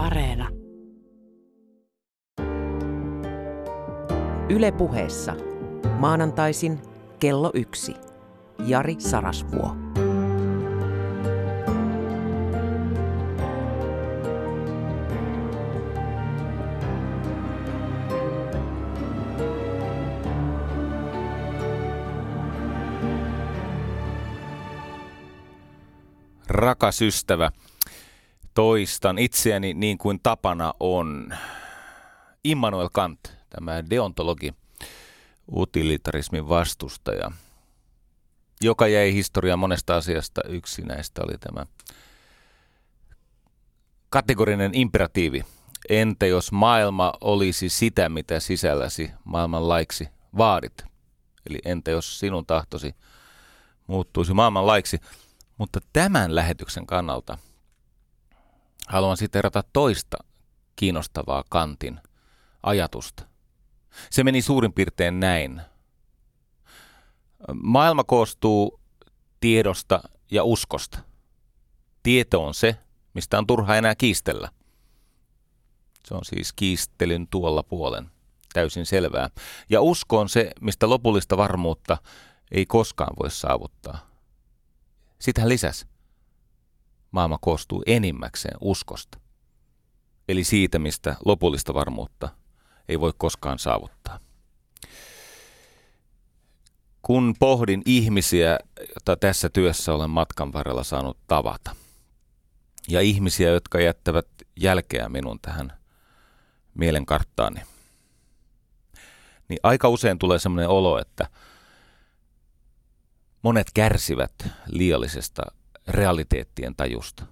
Areena. Yle puheessa. Maanantaisin kello yksi. Jari Sarasvuo. Rakas ystävä, toistan itseäni niin kuin tapana on. Immanuel Kant, tämä deontologi, utilitarismin vastustaja, joka jäi historiaan monesta asiasta. Yksi näistä oli tämä kategorinen imperatiivi. Entä jos maailma olisi sitä, mitä sisälläsi maailman laiksi vaadit? Eli entä jos sinun tahtosi muuttuisi maailman laiksi? Mutta tämän lähetyksen kannalta haluan siterata toista kiinnostavaa Kantin ajatusta. Se meni suurin piirtein näin. Maailma koostuu tiedosta ja uskosta. Tieto on se, mistä on turha enää kiistellä. Se on siis kiistelyn tuolla puolen. Täysin selvää. Ja usko on se, mistä lopullista varmuutta ei koskaan voi saavuttaa. Sitten hän lisäsi. Maailma koostuu enimmäkseen uskosta. Eli siitä, mistä lopullista varmuutta ei voi koskaan saavuttaa. Kun pohdin ihmisiä, joita tässä työssä olen matkan varrella saanut tavata, ja ihmisiä, jotka jättävät jälkeä minun tähän mielenkarttaani, niin aika usein tulee sellainen olo, että – monet kärsivät liiallisesta realiteettien tajusta.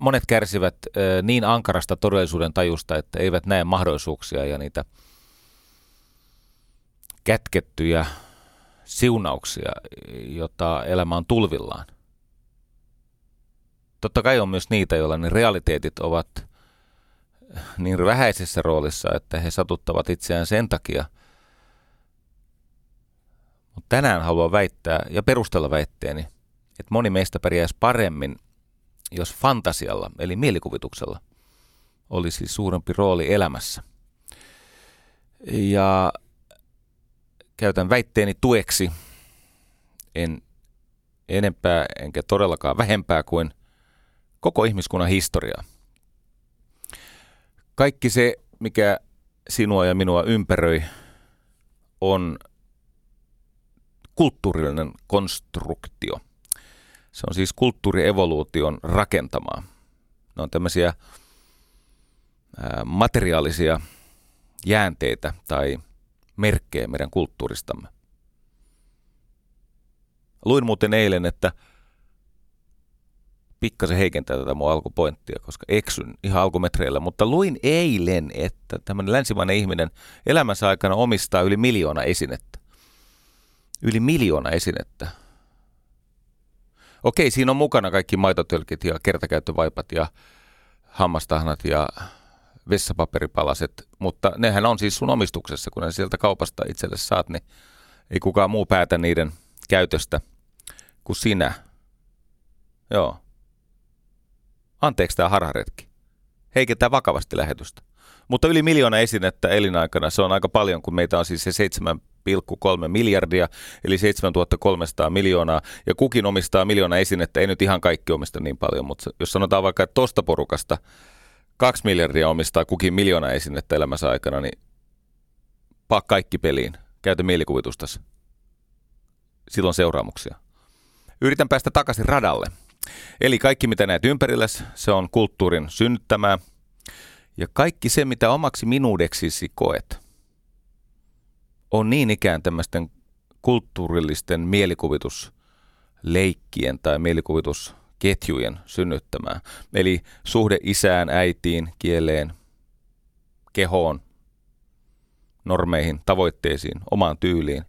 Monet kärsivät niin ankarasta todellisuuden tajusta, että eivät näe mahdollisuuksia ja niitä kätkettyjä siunauksia, jota elämä on tulvillaan. Totta kai on myös niitä, joilla ne realiteetit ovat niin vähäisessä roolissa, että he satuttavat itseään sen takia – mutta tänään haluan väittää ja perustella väitteeni, että moni meistä pärjäisi paremmin, jos fantasialla, eli mielikuvituksella, olisi suurempi rooli elämässä. Ja käytän väitteeni tueksi, en enempää enkä todellakaan vähempää kuin koko ihmiskunnan historiaa. Kaikki se, mikä sinua ja minua ympäröi, on kulttuurillinen konstruktio. Se on siis kulttuurievoluution rakentamaa. Ne on tämmöisiä materiaalisia jäänteitä tai merkkejä meidän kulttuuristamme. Luin muuten eilen, että pikkasen heikentää tätä mun alkupointtia, koska eksyn ihan alkumetreillä, mutta luin eilen, että tämmöinen länsimainen ihminen elämänsä aikana omistaa yli miljoona esinettä yli miljoona esinettä. Okei, siinä on mukana kaikki maitotölkit ja kertakäyttövaipat ja hammastahnat ja vessapaperipalaset, mutta nehän on siis sun omistuksessa, kun ne sieltä kaupasta itselle saat, niin ei kukaan muu päätä niiden käytöstä kuin sinä. Joo. Anteeksi tämä harharetki. Heikentää vakavasti lähetystä. Mutta yli miljoona esinettä elinaikana, se on aika paljon, kun meitä on siis se 7,3 miljardia, eli 7300 miljoonaa, ja kukin omistaa miljoona esinettä, ei nyt ihan kaikki omista niin paljon, mutta jos sanotaan vaikka, että tosta porukasta kaksi miljardia omistaa kukin miljoona esinettä elämänsä aikana, niin paa kaikki peliin, käytä mielikuvitustasi. Silloin seuraamuksia. Yritän päästä takaisin radalle. Eli kaikki, mitä näet ympärilläsi, se on kulttuurin synnyttämää – ja kaikki se, mitä omaksi minuudeksisi koet, on niin ikään tämmöisten kulttuurillisten mielikuvitusleikkien tai mielikuvitusketjujen synnyttämää. Eli suhde isään, äitiin, kieleen, kehoon, normeihin, tavoitteisiin, omaan tyyliin.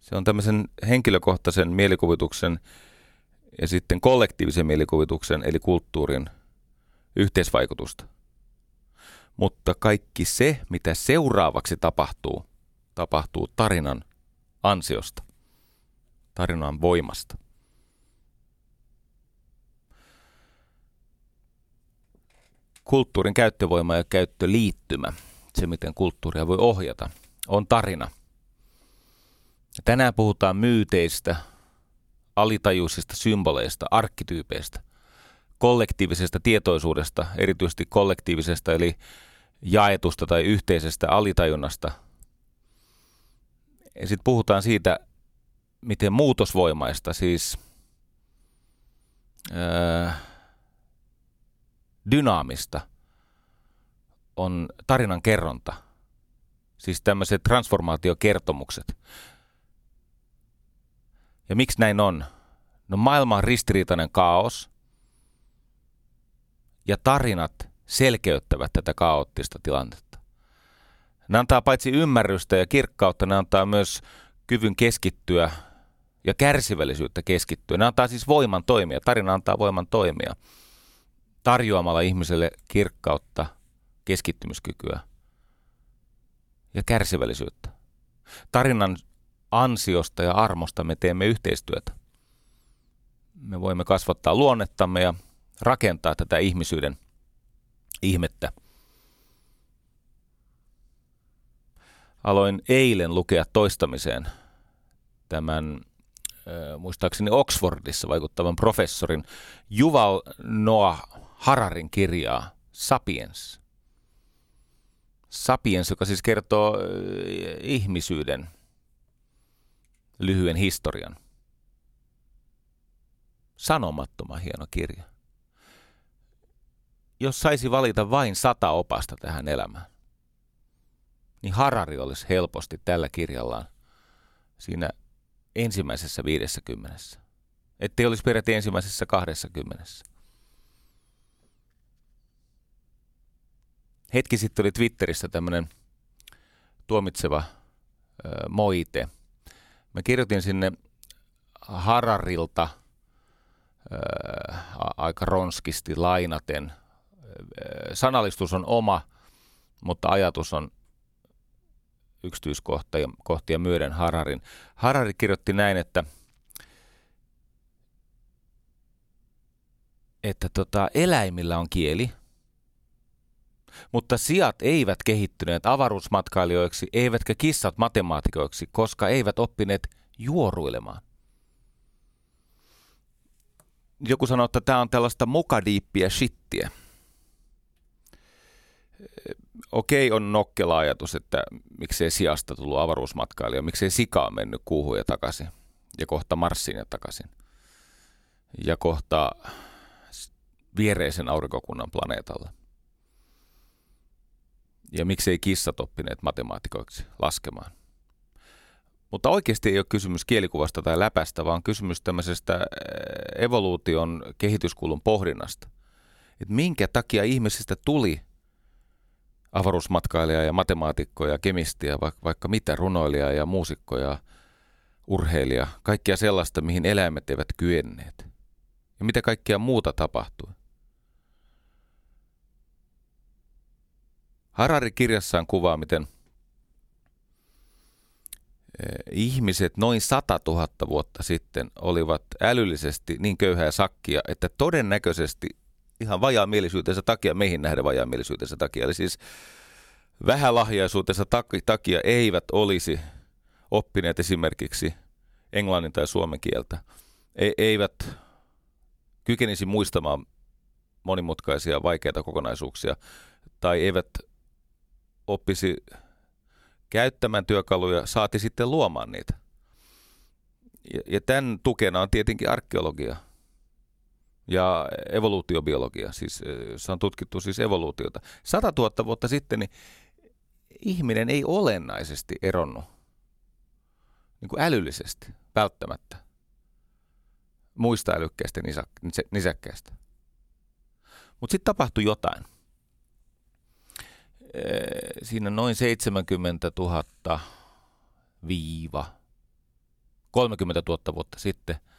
Se on tämmöisen henkilökohtaisen mielikuvituksen ja sitten kollektiivisen mielikuvituksen eli kulttuurin yhteisvaikutusta. Mutta kaikki se, mitä seuraavaksi tapahtuu, tapahtuu tarinan ansiosta, tarinan voimasta. kulttuurin käyttövoima ja käyttöliittymä, se miten kulttuuria voi ohjata, on tarina. Tänään puhutaan myyteistä, alitajuisista symboleista, arkkityypeistä, kollektiivisesta tietoisuudesta, erityisesti kollektiivisesta eli jaetusta tai yhteisestä alitajunnasta. Ja sitten puhutaan siitä, miten muutosvoimaista, siis ää, dynaamista on tarinan kerronta. Siis tämmöiset transformaatiokertomukset. Ja miksi näin on? No maailma on ristiriitainen kaos. Ja tarinat selkeyttävät tätä kaoottista tilannetta. Ne antaa paitsi ymmärrystä ja kirkkautta, ne antaa myös kyvyn keskittyä ja kärsivällisyyttä keskittyä. Ne antaa siis voiman toimia. Tarina antaa voiman toimia tarjoamalla ihmiselle kirkkautta, keskittymiskykyä ja kärsivällisyyttä. Tarinan ansiosta ja armosta me teemme yhteistyötä. Me voimme kasvattaa luonnettamme ja rakentaa tätä ihmisyyden ihmettä. Aloin eilen lukea toistamiseen tämän muistaakseni Oxfordissa vaikuttavan professorin Juval Noah Hararin kirjaa Sapiens. Sapiens, joka siis kertoo ihmisyyden lyhyen historian. Sanomattoman hieno kirja. Jos saisi valita vain sata opasta tähän elämään, niin Harari olisi helposti tällä kirjallaan siinä ensimmäisessä viidessä kymmenessä. Ettei olisi peräti ensimmäisessä kahdessa kymmenessä. Hetki sitten oli Twitterissä tämmöinen tuomitseva äh, moite. Mä kirjoitin sinne Hararilta äh, aika ronskisti lainaten. Sanallistus on oma, mutta ajatus on yksityiskohtia kohtia myöden Hararin. Harari kirjoitti näin, että että tota, eläimillä on kieli, mutta sijat eivät kehittyneet avaruusmatkailijoiksi, eivätkä kissat matemaatikoiksi, koska eivät oppineet juoruilemaan. Joku sanoo, että tämä on tällaista mukadiippiä shittiä okei on nokkela ajatus, että miksei sijasta tullut avaruusmatkailija, miksei sika on mennyt kuuhun ja takaisin ja kohta Marsiin ja takaisin. Ja kohta viereisen aurinkokunnan planeetalle. Ja miksei kissat oppineet matemaatikoiksi laskemaan. Mutta oikeasti ei ole kysymys kielikuvasta tai läpästä, vaan kysymys tämmöisestä eh, evoluution kehityskulun pohdinnasta. Että minkä takia ihmisistä tuli avaruusmatkailija ja matemaatikko ja kemisti ja vaikka, mitä, runoilija ja muusikko ja urheilija, kaikkia sellaista, mihin eläimet eivät kyenneet. Ja mitä kaikkea muuta tapahtui. Harari kirjassaan kuvaa, miten eh, ihmiset noin 100 000 vuotta sitten olivat älyllisesti niin köyhää sakkia, että todennäköisesti ihan vajaamielisyytensä takia, meihin nähdä vajaamielisyytensä takia. Eli siis vähälahjaisuutensa takia eivät olisi oppineet esimerkiksi englannin tai suomen kieltä. E- eivät kykenisi muistamaan monimutkaisia, vaikeita kokonaisuuksia tai eivät oppisi käyttämään työkaluja, saati sitten luomaan niitä. Ja, ja tämän tukena on tietenkin arkeologia – ja evoluutiobiologia, siis se on tutkittu siis evoluutiota. Sata tuhatta vuotta sitten niin ihminen ei olennaisesti eronnut niin kuin älyllisesti välttämättä muista älykkäistä nisäkkäistä. Mutta sitten tapahtui jotain. Siinä noin 70 000 viiva 30 000 vuotta sitten –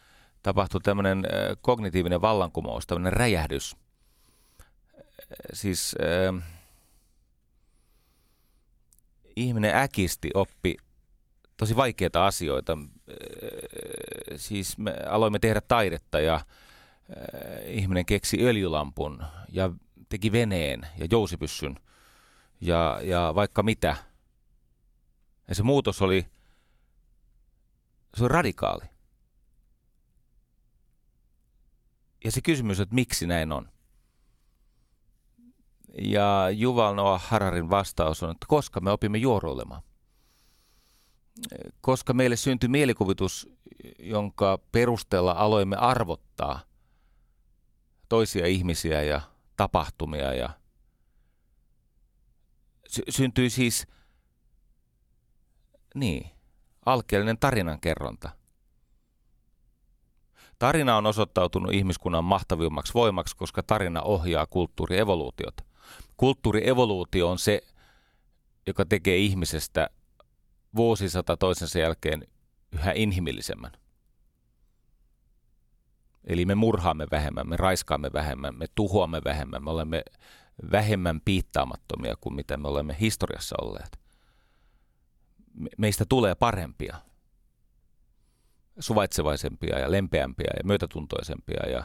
tapahtui tämmöinen kognitiivinen vallankumous, tämmöinen räjähdys. Siis äh, ihminen äkisti oppi tosi vaikeita asioita. Äh, siis me aloimme tehdä taidetta ja äh, ihminen keksi öljylampun ja teki veneen ja jousipyssyn ja, ja vaikka mitä. Ja se muutos oli, se oli radikaali. Ja se kysymys, että miksi näin on. Ja Juval Noah Hararin vastaus on, että koska me opimme juoruilemaan. Koska meille syntyi mielikuvitus, jonka perusteella aloimme arvottaa toisia ihmisiä ja tapahtumia ja sy- syntyi siis niin, alkeellinen tarinankerronta. Tarina on osoittautunut ihmiskunnan mahtavimmaksi voimaksi, koska tarina ohjaa kulttuurievoluutiota. Kulttuurievoluutio on se, joka tekee ihmisestä vuosisata toisensa jälkeen yhä inhimillisemmän. Eli me murhaamme vähemmän, me raiskaamme vähemmän, me tuhoamme vähemmän, me olemme vähemmän piittaamattomia kuin mitä me olemme historiassa olleet. Meistä tulee parempia, suvaitsevaisempia ja lempeämpiä ja myötätuntoisempia ja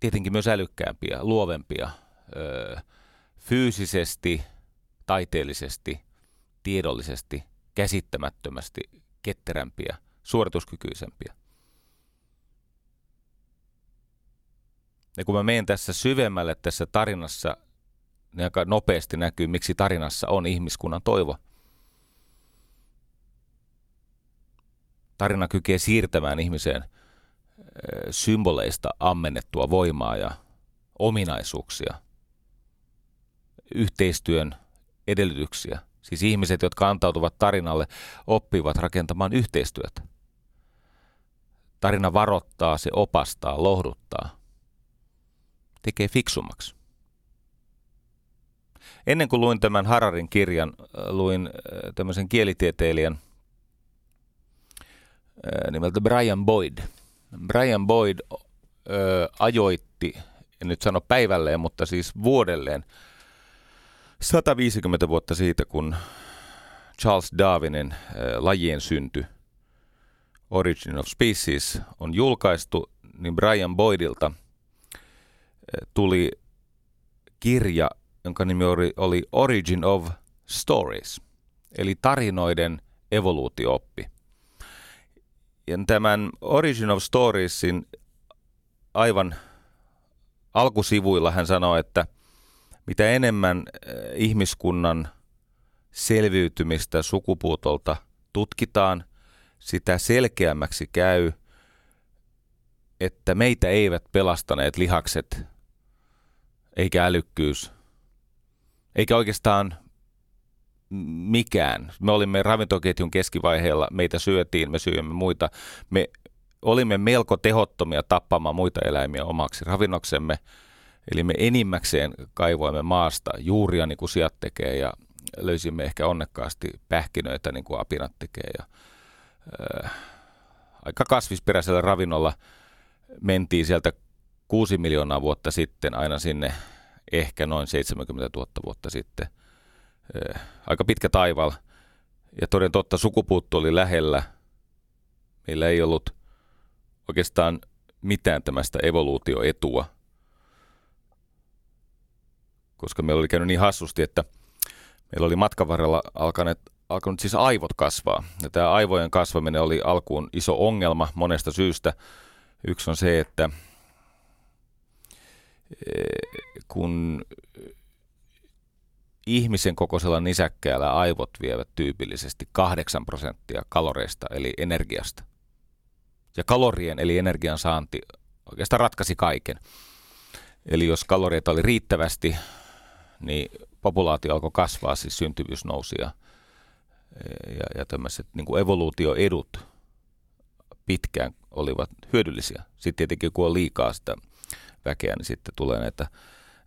tietenkin myös älykkäämpiä, luovempia, öö, fyysisesti, taiteellisesti, tiedollisesti, käsittämättömästi ketterämpiä, suorituskykyisempiä. Ja kun mä menen tässä syvemmälle tässä tarinassa, niin aika nopeasti näkyy, miksi tarinassa on ihmiskunnan toivo. Tarina kykenee siirtämään ihmiseen symboleista ammennettua voimaa ja ominaisuuksia, yhteistyön edellytyksiä. Siis ihmiset, jotka antautuvat tarinalle, oppivat rakentamaan yhteistyötä. Tarina varoittaa, se opastaa, lohduttaa, tekee fiksummaksi. Ennen kuin luin tämän Hararin kirjan, luin tämmöisen kielitieteilijän nimeltä Brian Boyd – Brian Boyd ö, ajoitti, en nyt sano päivälleen, mutta siis vuodelleen 150 vuotta siitä, kun Charles Darwinin ö, lajien synty Origin of Species on julkaistu, niin Brian Boydilta tuli kirja, jonka nimi oli, oli Origin of Stories, eli tarinoiden evoluutiooppi. Ja tämän Origin of Storiesin aivan alkusivuilla hän sanoi, että mitä enemmän eh, ihmiskunnan selviytymistä sukupuutolta tutkitaan, sitä selkeämmäksi käy, että meitä eivät pelastaneet lihakset, eikä älykkyys, eikä oikeastaan mikään. Me olimme ravintoketjun keskivaiheella, meitä syötiin, me syömme muita. Me olimme melko tehottomia tappamaan muita eläimiä omaksi ravinnoksemme. Eli me enimmäkseen kaivoimme maasta juuria niin kuin siat tekee ja löysimme ehkä onnekkaasti pähkinöitä niin kuin apinat tekee. Ja, äh, aika kasvisperäisellä ravinnolla mentiin sieltä 6 miljoonaa vuotta sitten aina sinne ehkä noin 70 000 vuotta sitten – aika pitkä taival. Ja toden totta sukupuutto oli lähellä. Meillä ei ollut oikeastaan mitään tämästä evoluutioetua. Koska meillä oli käynyt niin hassusti, että meillä oli matkan varrella alkaneet, alkanut siis aivot kasvaa. Ja tämä aivojen kasvaminen oli alkuun iso ongelma monesta syystä. Yksi on se, että eh, kun ihmisen kokoisella nisäkkäällä aivot vievät tyypillisesti 8 prosenttia kaloreista eli energiasta. Ja kalorien eli energian saanti oikeastaan ratkaisi kaiken. Eli jos kaloreita oli riittävästi, niin populaatio alkoi kasvaa, siis syntyvyys nousi ja, ja, ja tämmöiset niin evoluutioedut pitkään olivat hyödyllisiä. Sitten tietenkin kun on liikaa sitä väkeä, niin sitten tulee näitä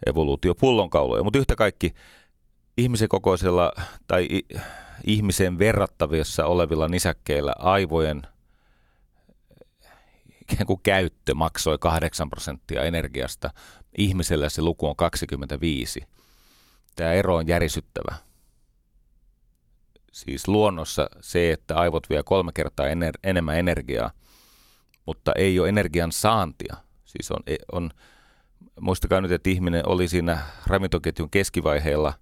evoluutiopullonkauloja. Mutta yhtä kaikki ihmisen kokoisella tai ihmisen verrattavissa olevilla nisäkkeillä aivojen ikään kuin käyttö maksoi 8 prosenttia energiasta. Ihmisellä se luku on 25. Tämä ero on järisyttävä. Siis luonnossa se, että aivot vie kolme kertaa ener- enemmän energiaa, mutta ei ole energian saantia. Siis on, on Muistakaa nyt, että ihminen oli siinä ravintoketjun keskivaiheella.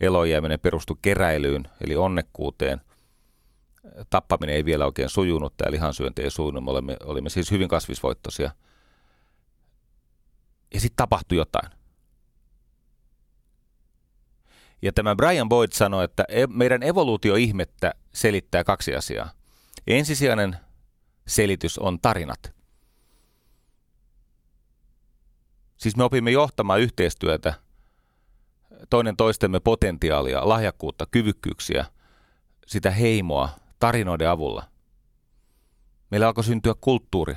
Elojääminen perustui keräilyyn, eli onnekkuuteen. Tappaminen ei vielä oikein sujunut, tämä lihansyönti ei sujunut. Me olimme, olimme siis hyvin kasvisvoittoisia. Ja sitten tapahtui jotain. Ja tämä Brian Boyd sanoi, että e- meidän evoluutioihmettä selittää kaksi asiaa. Ensisijainen selitys on tarinat. Siis me opimme johtamaan yhteistyötä, toinen toistemme potentiaalia, lahjakkuutta, kyvykkyyksiä, sitä heimoa tarinoiden avulla. Meillä alkoi syntyä kulttuuri.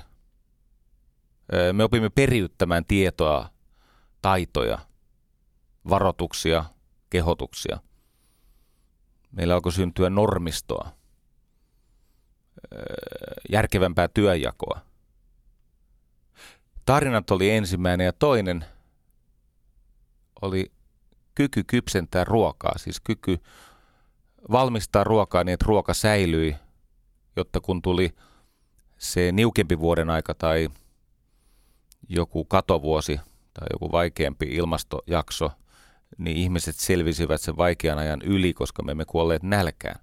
Me opimme periyttämään tietoa, taitoja, varoituksia, kehotuksia. Meillä alkoi syntyä normistoa, järkevämpää työjakoa. Tarinat oli ensimmäinen ja toinen oli kyky kypsentää ruokaa, siis kyky valmistaa ruokaa niin, että ruoka säilyi, jotta kun tuli se niukempi vuoden aika tai joku katovuosi tai joku vaikeampi ilmastojakso, niin ihmiset selvisivät sen vaikean ajan yli, koska me emme kuolleet nälkään.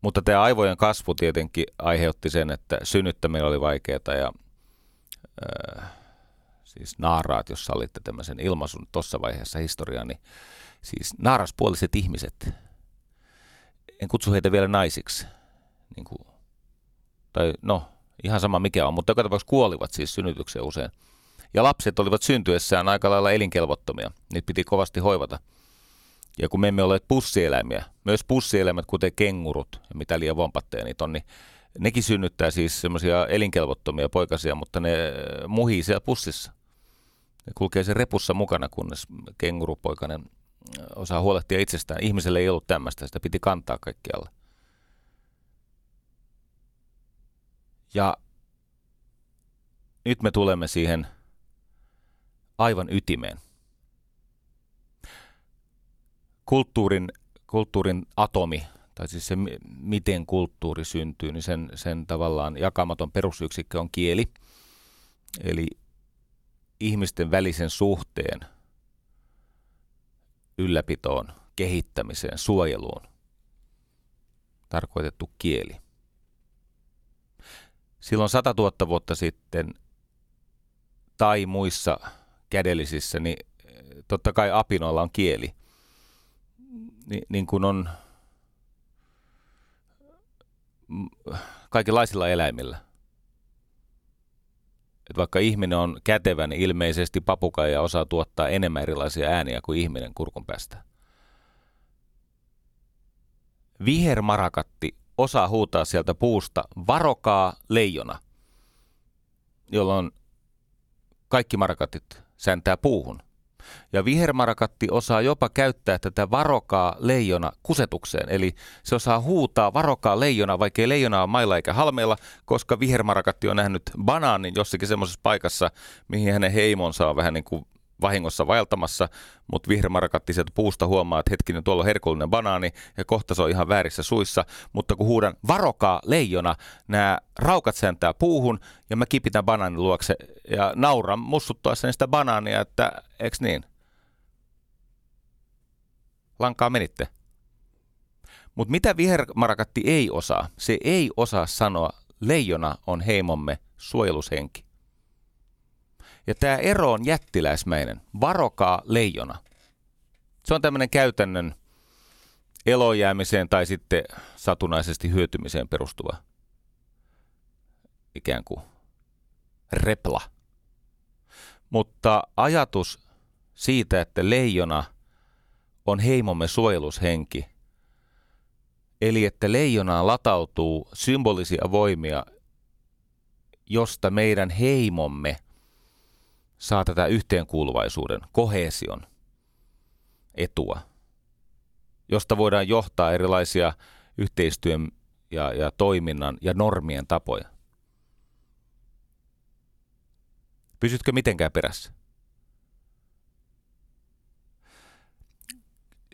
Mutta tämä aivojen kasvu tietenkin aiheutti sen, että synnyttäminen oli vaikeaa ja äh, siis naaraat, jos sallitte tämmöisen ilmaisun tuossa vaiheessa historiaa, niin siis naaraspuoliset ihmiset, en kutsu heitä vielä naisiksi, niin kuin, tai no, ihan sama mikä on, mutta joka tapauksessa kuolivat siis synnytykseen usein. Ja lapset olivat syntyessään aika lailla elinkelvottomia, niitä piti kovasti hoivata – ja kun me emme ole pussieläimiä, myös pussieläimet, kuten kengurut ja mitä liian vompatteja niitä on, niin nekin synnyttää siis semmoisia elinkelvottomia poikasia, mutta ne muhii siellä pussissa. Ne kulkee se repussa mukana, kunnes kengurupoikainen osaa huolehtia itsestään. Ihmiselle ei ollut tämmöistä, sitä piti kantaa kaikkialla. Ja nyt me tulemme siihen aivan ytimeen kulttuurin, kulttuurin atomi, tai siis se miten kulttuuri syntyy, niin sen, sen tavallaan jakamaton perusyksikkö on kieli. Eli ihmisten välisen suhteen ylläpitoon, kehittämiseen, suojeluun tarkoitettu kieli. Silloin 100 000 vuotta sitten tai muissa kädellisissä, niin totta kai apinoilla on kieli – niin, niin kuin on kaikenlaisilla eläimillä. Et vaikka ihminen on kätevä, niin ilmeisesti papukaija osaa tuottaa enemmän erilaisia ääniä kuin ihminen kurkun päästä. Vihermarakatti osaa huutaa sieltä puusta, varokaa leijona, jolloin kaikki marakatit sääntää puuhun. Ja vihermarakatti osaa jopa käyttää tätä varokaa leijona kusetukseen. Eli se osaa huutaa varokaa leijona, vaikka ei leijona ole mailla eikä halmeilla, koska vihermarakatti on nähnyt banaanin jossakin semmoisessa paikassa, mihin hänen heimonsa on vähän niin kuin vahingossa vaeltamassa, mutta vihreämarakatti sieltä puusta huomaa, että hetkinen, tuolla on herkullinen banaani ja kohta se on ihan väärissä suissa, mutta kun huudan varokaa leijona, nämä raukat sääntää puuhun ja mä kipitän banaanin luokse ja nauran mussuttaessa sitä banaania, että eks niin? Lankaa menitte. Mutta mitä vihermarakatti ei osaa? Se ei osaa sanoa, leijona on heimomme suojelushenki. Ja tämä ero on jättiläismäinen. Varokaa leijona. Se on tämmöinen käytännön elojäämiseen tai sitten satunnaisesti hyötymiseen perustuva ikään kuin repla. Mutta ajatus siitä, että leijona on heimomme suojelushenki, eli että leijonaan latautuu symbolisia voimia, josta meidän heimomme saa tätä yhteenkuuluvaisuuden, kohesion etua, josta voidaan johtaa erilaisia yhteistyön ja, ja toiminnan ja normien tapoja. Pysytkö mitenkään perässä?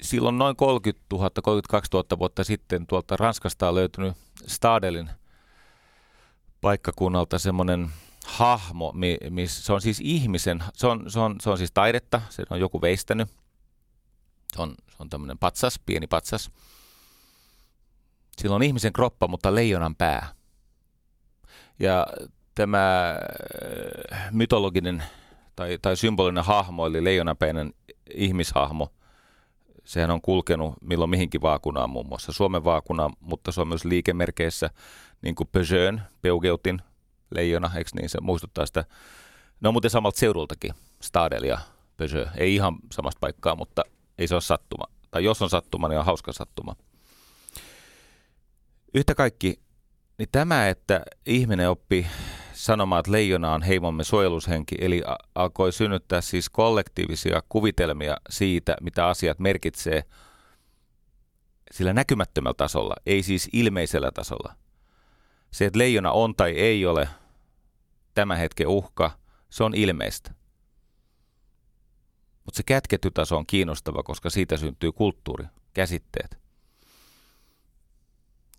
Silloin noin 30 000, 32 000 vuotta sitten tuolta Ranskasta on löytynyt Stadelin paikkakunnalta semmoinen hahmo, mi, miss, se on siis ihmisen, se on, se, on, se on siis taidetta, se on joku veistänyt. Se on, se on tämmöinen patsas, pieni patsas. Sillä on ihmisen kroppa, mutta leijonan pää. Ja tämä äh, mytologinen tai, tai symbolinen hahmo, eli leijonapäinen ihmishahmo, sehän on kulkenut milloin mihinkin vaakunaan, muun muassa Suomen vaakunaan, mutta se on myös liikemerkeissä, niin kuin Peugeot, Peugeutin leijona, eikö niin, se muistuttaa sitä, ne on muuten samalta seudultakin, Stadel ja Peugeot, ei ihan samasta paikkaa, mutta ei se ole sattuma, tai jos on sattuma, niin on hauska sattuma. Yhtä kaikki, niin tämä, että ihminen oppi sanomaan, että leijona on heimomme suojelushenki, eli alkoi synnyttää siis kollektiivisia kuvitelmia siitä, mitä asiat merkitsee sillä näkymättömällä tasolla, ei siis ilmeisellä tasolla. Se, että leijona on tai ei ole tämän hetken uhka, se on ilmeistä. Mutta se kätketty taso on kiinnostava, koska siitä syntyy kulttuuri, käsitteet.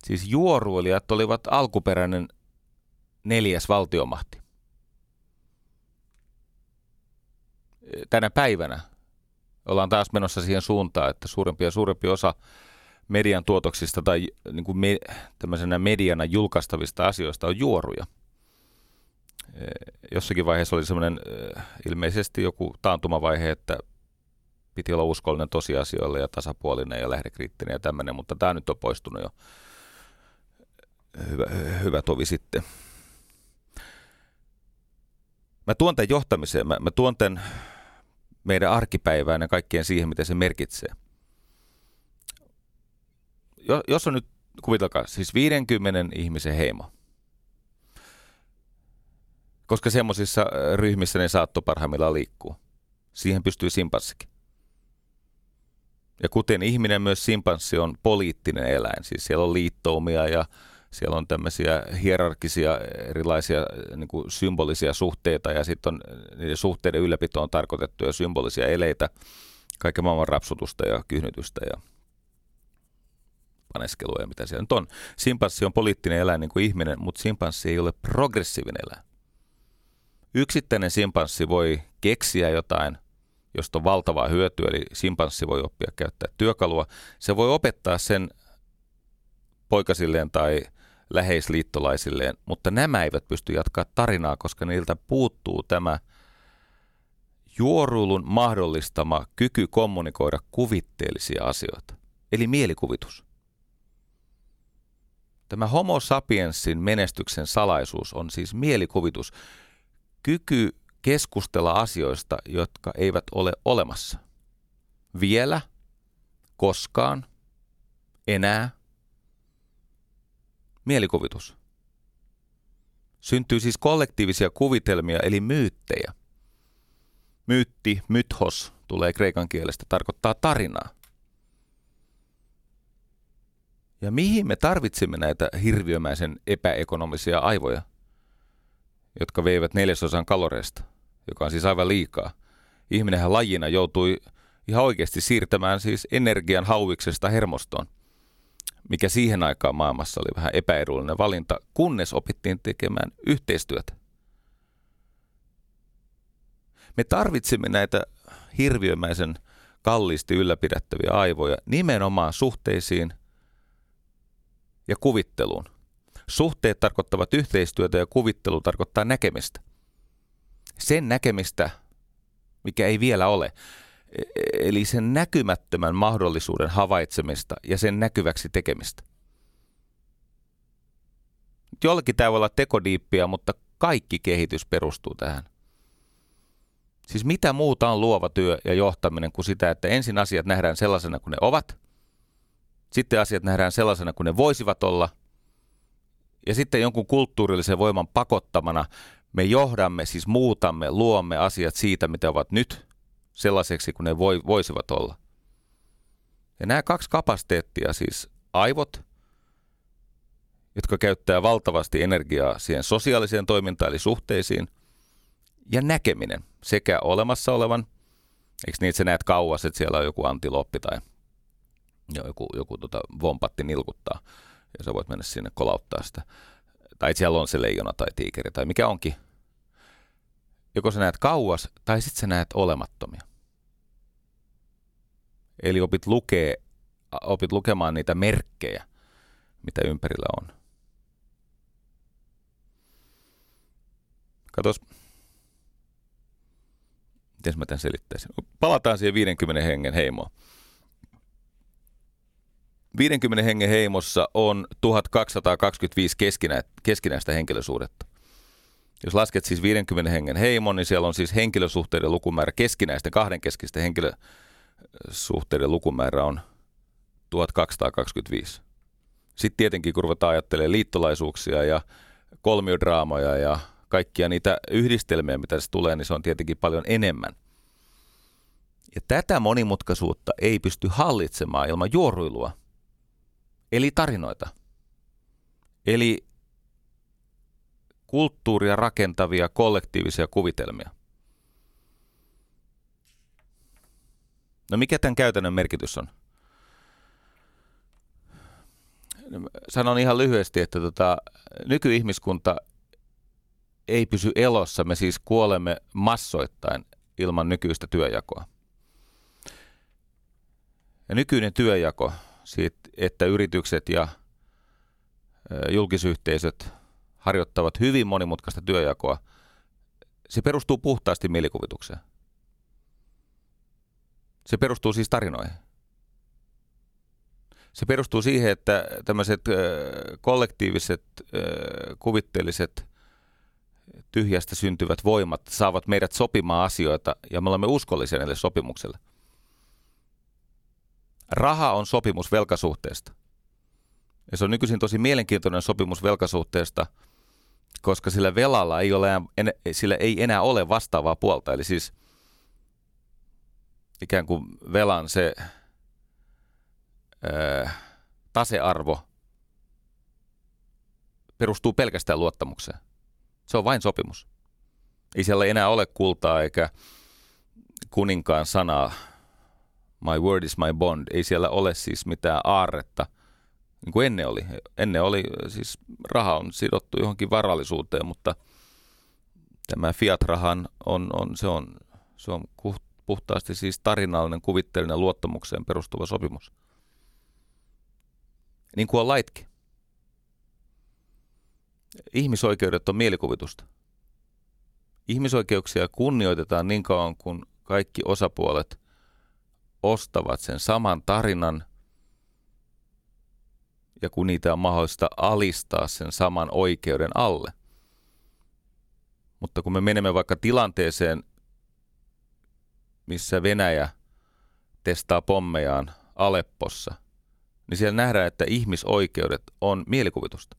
Siis juoruilijat olivat alkuperäinen neljäs valtiomahti. Tänä päivänä ollaan taas menossa siihen suuntaan, että suurempi ja suurempi osa median tuotoksista tai niin kuin me, tämmöisenä mediana julkaistavista asioista on juoruja. Jossakin vaiheessa oli semmoinen ilmeisesti joku taantumavaihe, että piti olla uskollinen tosiasioille ja tasapuolinen ja lähdekriittinen ja tämmöinen, mutta tämä nyt on poistunut jo. Hyvä, hyvä tovi sitten. Mä tuon tämän johtamiseen, mä, mä tuon tämän meidän arkipäivään ja kaikkien siihen, mitä se merkitsee. Jo, jos on nyt, kuvitelkaa, siis 50 ihmisen heimo. Koska semmoisissa äh, ryhmissä ne saatto parhaimmillaan liikkuu. Siihen pystyy simpanssikin. Ja kuten ihminen, myös simpanssi on poliittinen eläin. Siis siellä on liittoumia ja siellä on tämmöisiä hierarkisia erilaisia niin kuin symbolisia suhteita ja sitten on niiden suhteiden ylläpito on tarkoitettuja symbolisia eleitä, kaiken maailman rapsutusta ja kyhnytystä ja paneskelua ja mitä siellä nyt on. Simpanssi on poliittinen eläin niin kuin ihminen, mutta simpanssi ei ole progressiivinen eläin. Yksittäinen simpanssi voi keksiä jotain, josta on valtavaa hyötyä, eli simpanssi voi oppia käyttää työkalua. Se voi opettaa sen poikasilleen tai läheisliittolaisilleen, mutta nämä eivät pysty jatkaa tarinaa, koska niiltä puuttuu tämä juoruilun mahdollistama kyky kommunikoida kuvitteellisia asioita, eli mielikuvitus. Tämä homo sapiensin menestyksen salaisuus on siis mielikuvitus, kyky keskustella asioista, jotka eivät ole olemassa. Vielä, koskaan, enää – Mielikuvitus. Syntyy siis kollektiivisia kuvitelmia eli myyttejä. Myytti, mythos, tulee kreikan kielestä, tarkoittaa tarinaa. Ja mihin me tarvitsimme näitä hirviömäisen epäekonomisia aivoja, jotka veivät neljäsosan kaloreista, joka on siis aivan liikaa. Ihminenhän lajina joutui ihan oikeasti siirtämään siis energian hauiksesta hermostoon – mikä siihen aikaan maailmassa oli vähän epäedullinen valinta, kunnes opittiin tekemään yhteistyötä. Me tarvitsimme näitä hirviömäisen kalliisti ylläpidettäviä aivoja nimenomaan suhteisiin ja kuvitteluun. Suhteet tarkoittavat yhteistyötä ja kuvittelu tarkoittaa näkemistä. Sen näkemistä, mikä ei vielä ole. Eli sen näkymättömän mahdollisuuden havaitsemista ja sen näkyväksi tekemistä. Jollakin tämä voi olla tekodiippiä, mutta kaikki kehitys perustuu tähän. Siis mitä muuta on luova työ ja johtaminen kuin sitä, että ensin asiat nähdään sellaisena kuin ne ovat, sitten asiat nähdään sellaisena kuin ne voisivat olla, ja sitten jonkun kulttuurillisen voiman pakottamana me johdamme, siis muutamme, luomme asiat siitä, mitä ovat nyt, sellaiseksi kuin ne voi, voisivat olla. Ja nämä kaksi kapasiteettia, siis aivot, jotka käyttää valtavasti energiaa siihen sosiaaliseen toimintaan eli suhteisiin, ja näkeminen sekä olemassa olevan, eikö että sä näet kauas, että siellä on joku antiloppi tai joku, joku tota, vompatti nilkuttaa, ja sä voit mennä sinne kolauttaa sitä. Tai siellä on se leijona tai tiikeri tai mikä onkin. joko sä näet kauas tai sitten sä näet olemattomia. Eli opit, lukee, opit lukemaan niitä merkkejä, mitä ympärillä on. Katos, miten mä tämän selittäisin. Palataan siihen 50 hengen heimoon. 50 hengen heimossa on 1225 keskinä, keskinäistä henkilösuhdetta. Jos lasket siis 50 hengen heimon, niin siellä on siis henkilösuhteiden lukumäärä, keskinäisten kahdenkeskisten henkilösuhteiden lukumäärä on 1225. Sitten tietenkin, kun ruvetaan ajattelemaan liittolaisuuksia ja kolmiodraamoja ja kaikkia niitä yhdistelmiä, mitä tässä tulee, niin se on tietenkin paljon enemmän. Ja tätä monimutkaisuutta ei pysty hallitsemaan ilman juoruilua, eli tarinoita. Eli kulttuuria rakentavia kollektiivisia kuvitelmia. No mikä tämän käytännön merkitys on? Sanon ihan lyhyesti, että tota, nykyihmiskunta ei pysy elossa. Me siis kuolemme massoittain ilman nykyistä työjakoa. Ja nykyinen työjako, siitä, että yritykset ja julkisyhteisöt harjoittavat hyvin monimutkaista työjakoa, se perustuu puhtaasti mielikuvitukseen. Se perustuu siis tarinoihin. Se perustuu siihen, että tämmöiset kollektiiviset, kuvitteelliset, tyhjästä syntyvät voimat saavat meidät sopimaan asioita ja me olemme uskollisia näille sopimukselle. Raha on sopimus velkasuhteesta. Ja se on nykyisin tosi mielenkiintoinen sopimus velkasuhteesta – koska sillä velalla ei, ole, sillä ei enää ole vastaavaa puolta. Eli siis ikään kuin velan se ö, tasearvo perustuu pelkästään luottamukseen. Se on vain sopimus. Ei siellä enää ole kultaa eikä kuninkaan sanaa. My word is my bond. Ei siellä ole siis mitään aarretta – niin kuin ennen oli. Ennen oli, siis raha on sidottu johonkin varallisuuteen, mutta tämä fiat-rahan on, on, se on, se on puhtaasti siis tarinallinen, kuvitteellinen luottamukseen perustuva sopimus. Niin kuin on laitkin. Ihmisoikeudet on mielikuvitusta. Ihmisoikeuksia kunnioitetaan niin kauan, kun kaikki osapuolet ostavat sen saman tarinan – ja kun niitä on mahdollista alistaa sen saman oikeuden alle. Mutta kun me menemme vaikka tilanteeseen, missä Venäjä testaa pommejaan Aleppossa, niin siellä nähdään, että ihmisoikeudet on mielikuvitusta.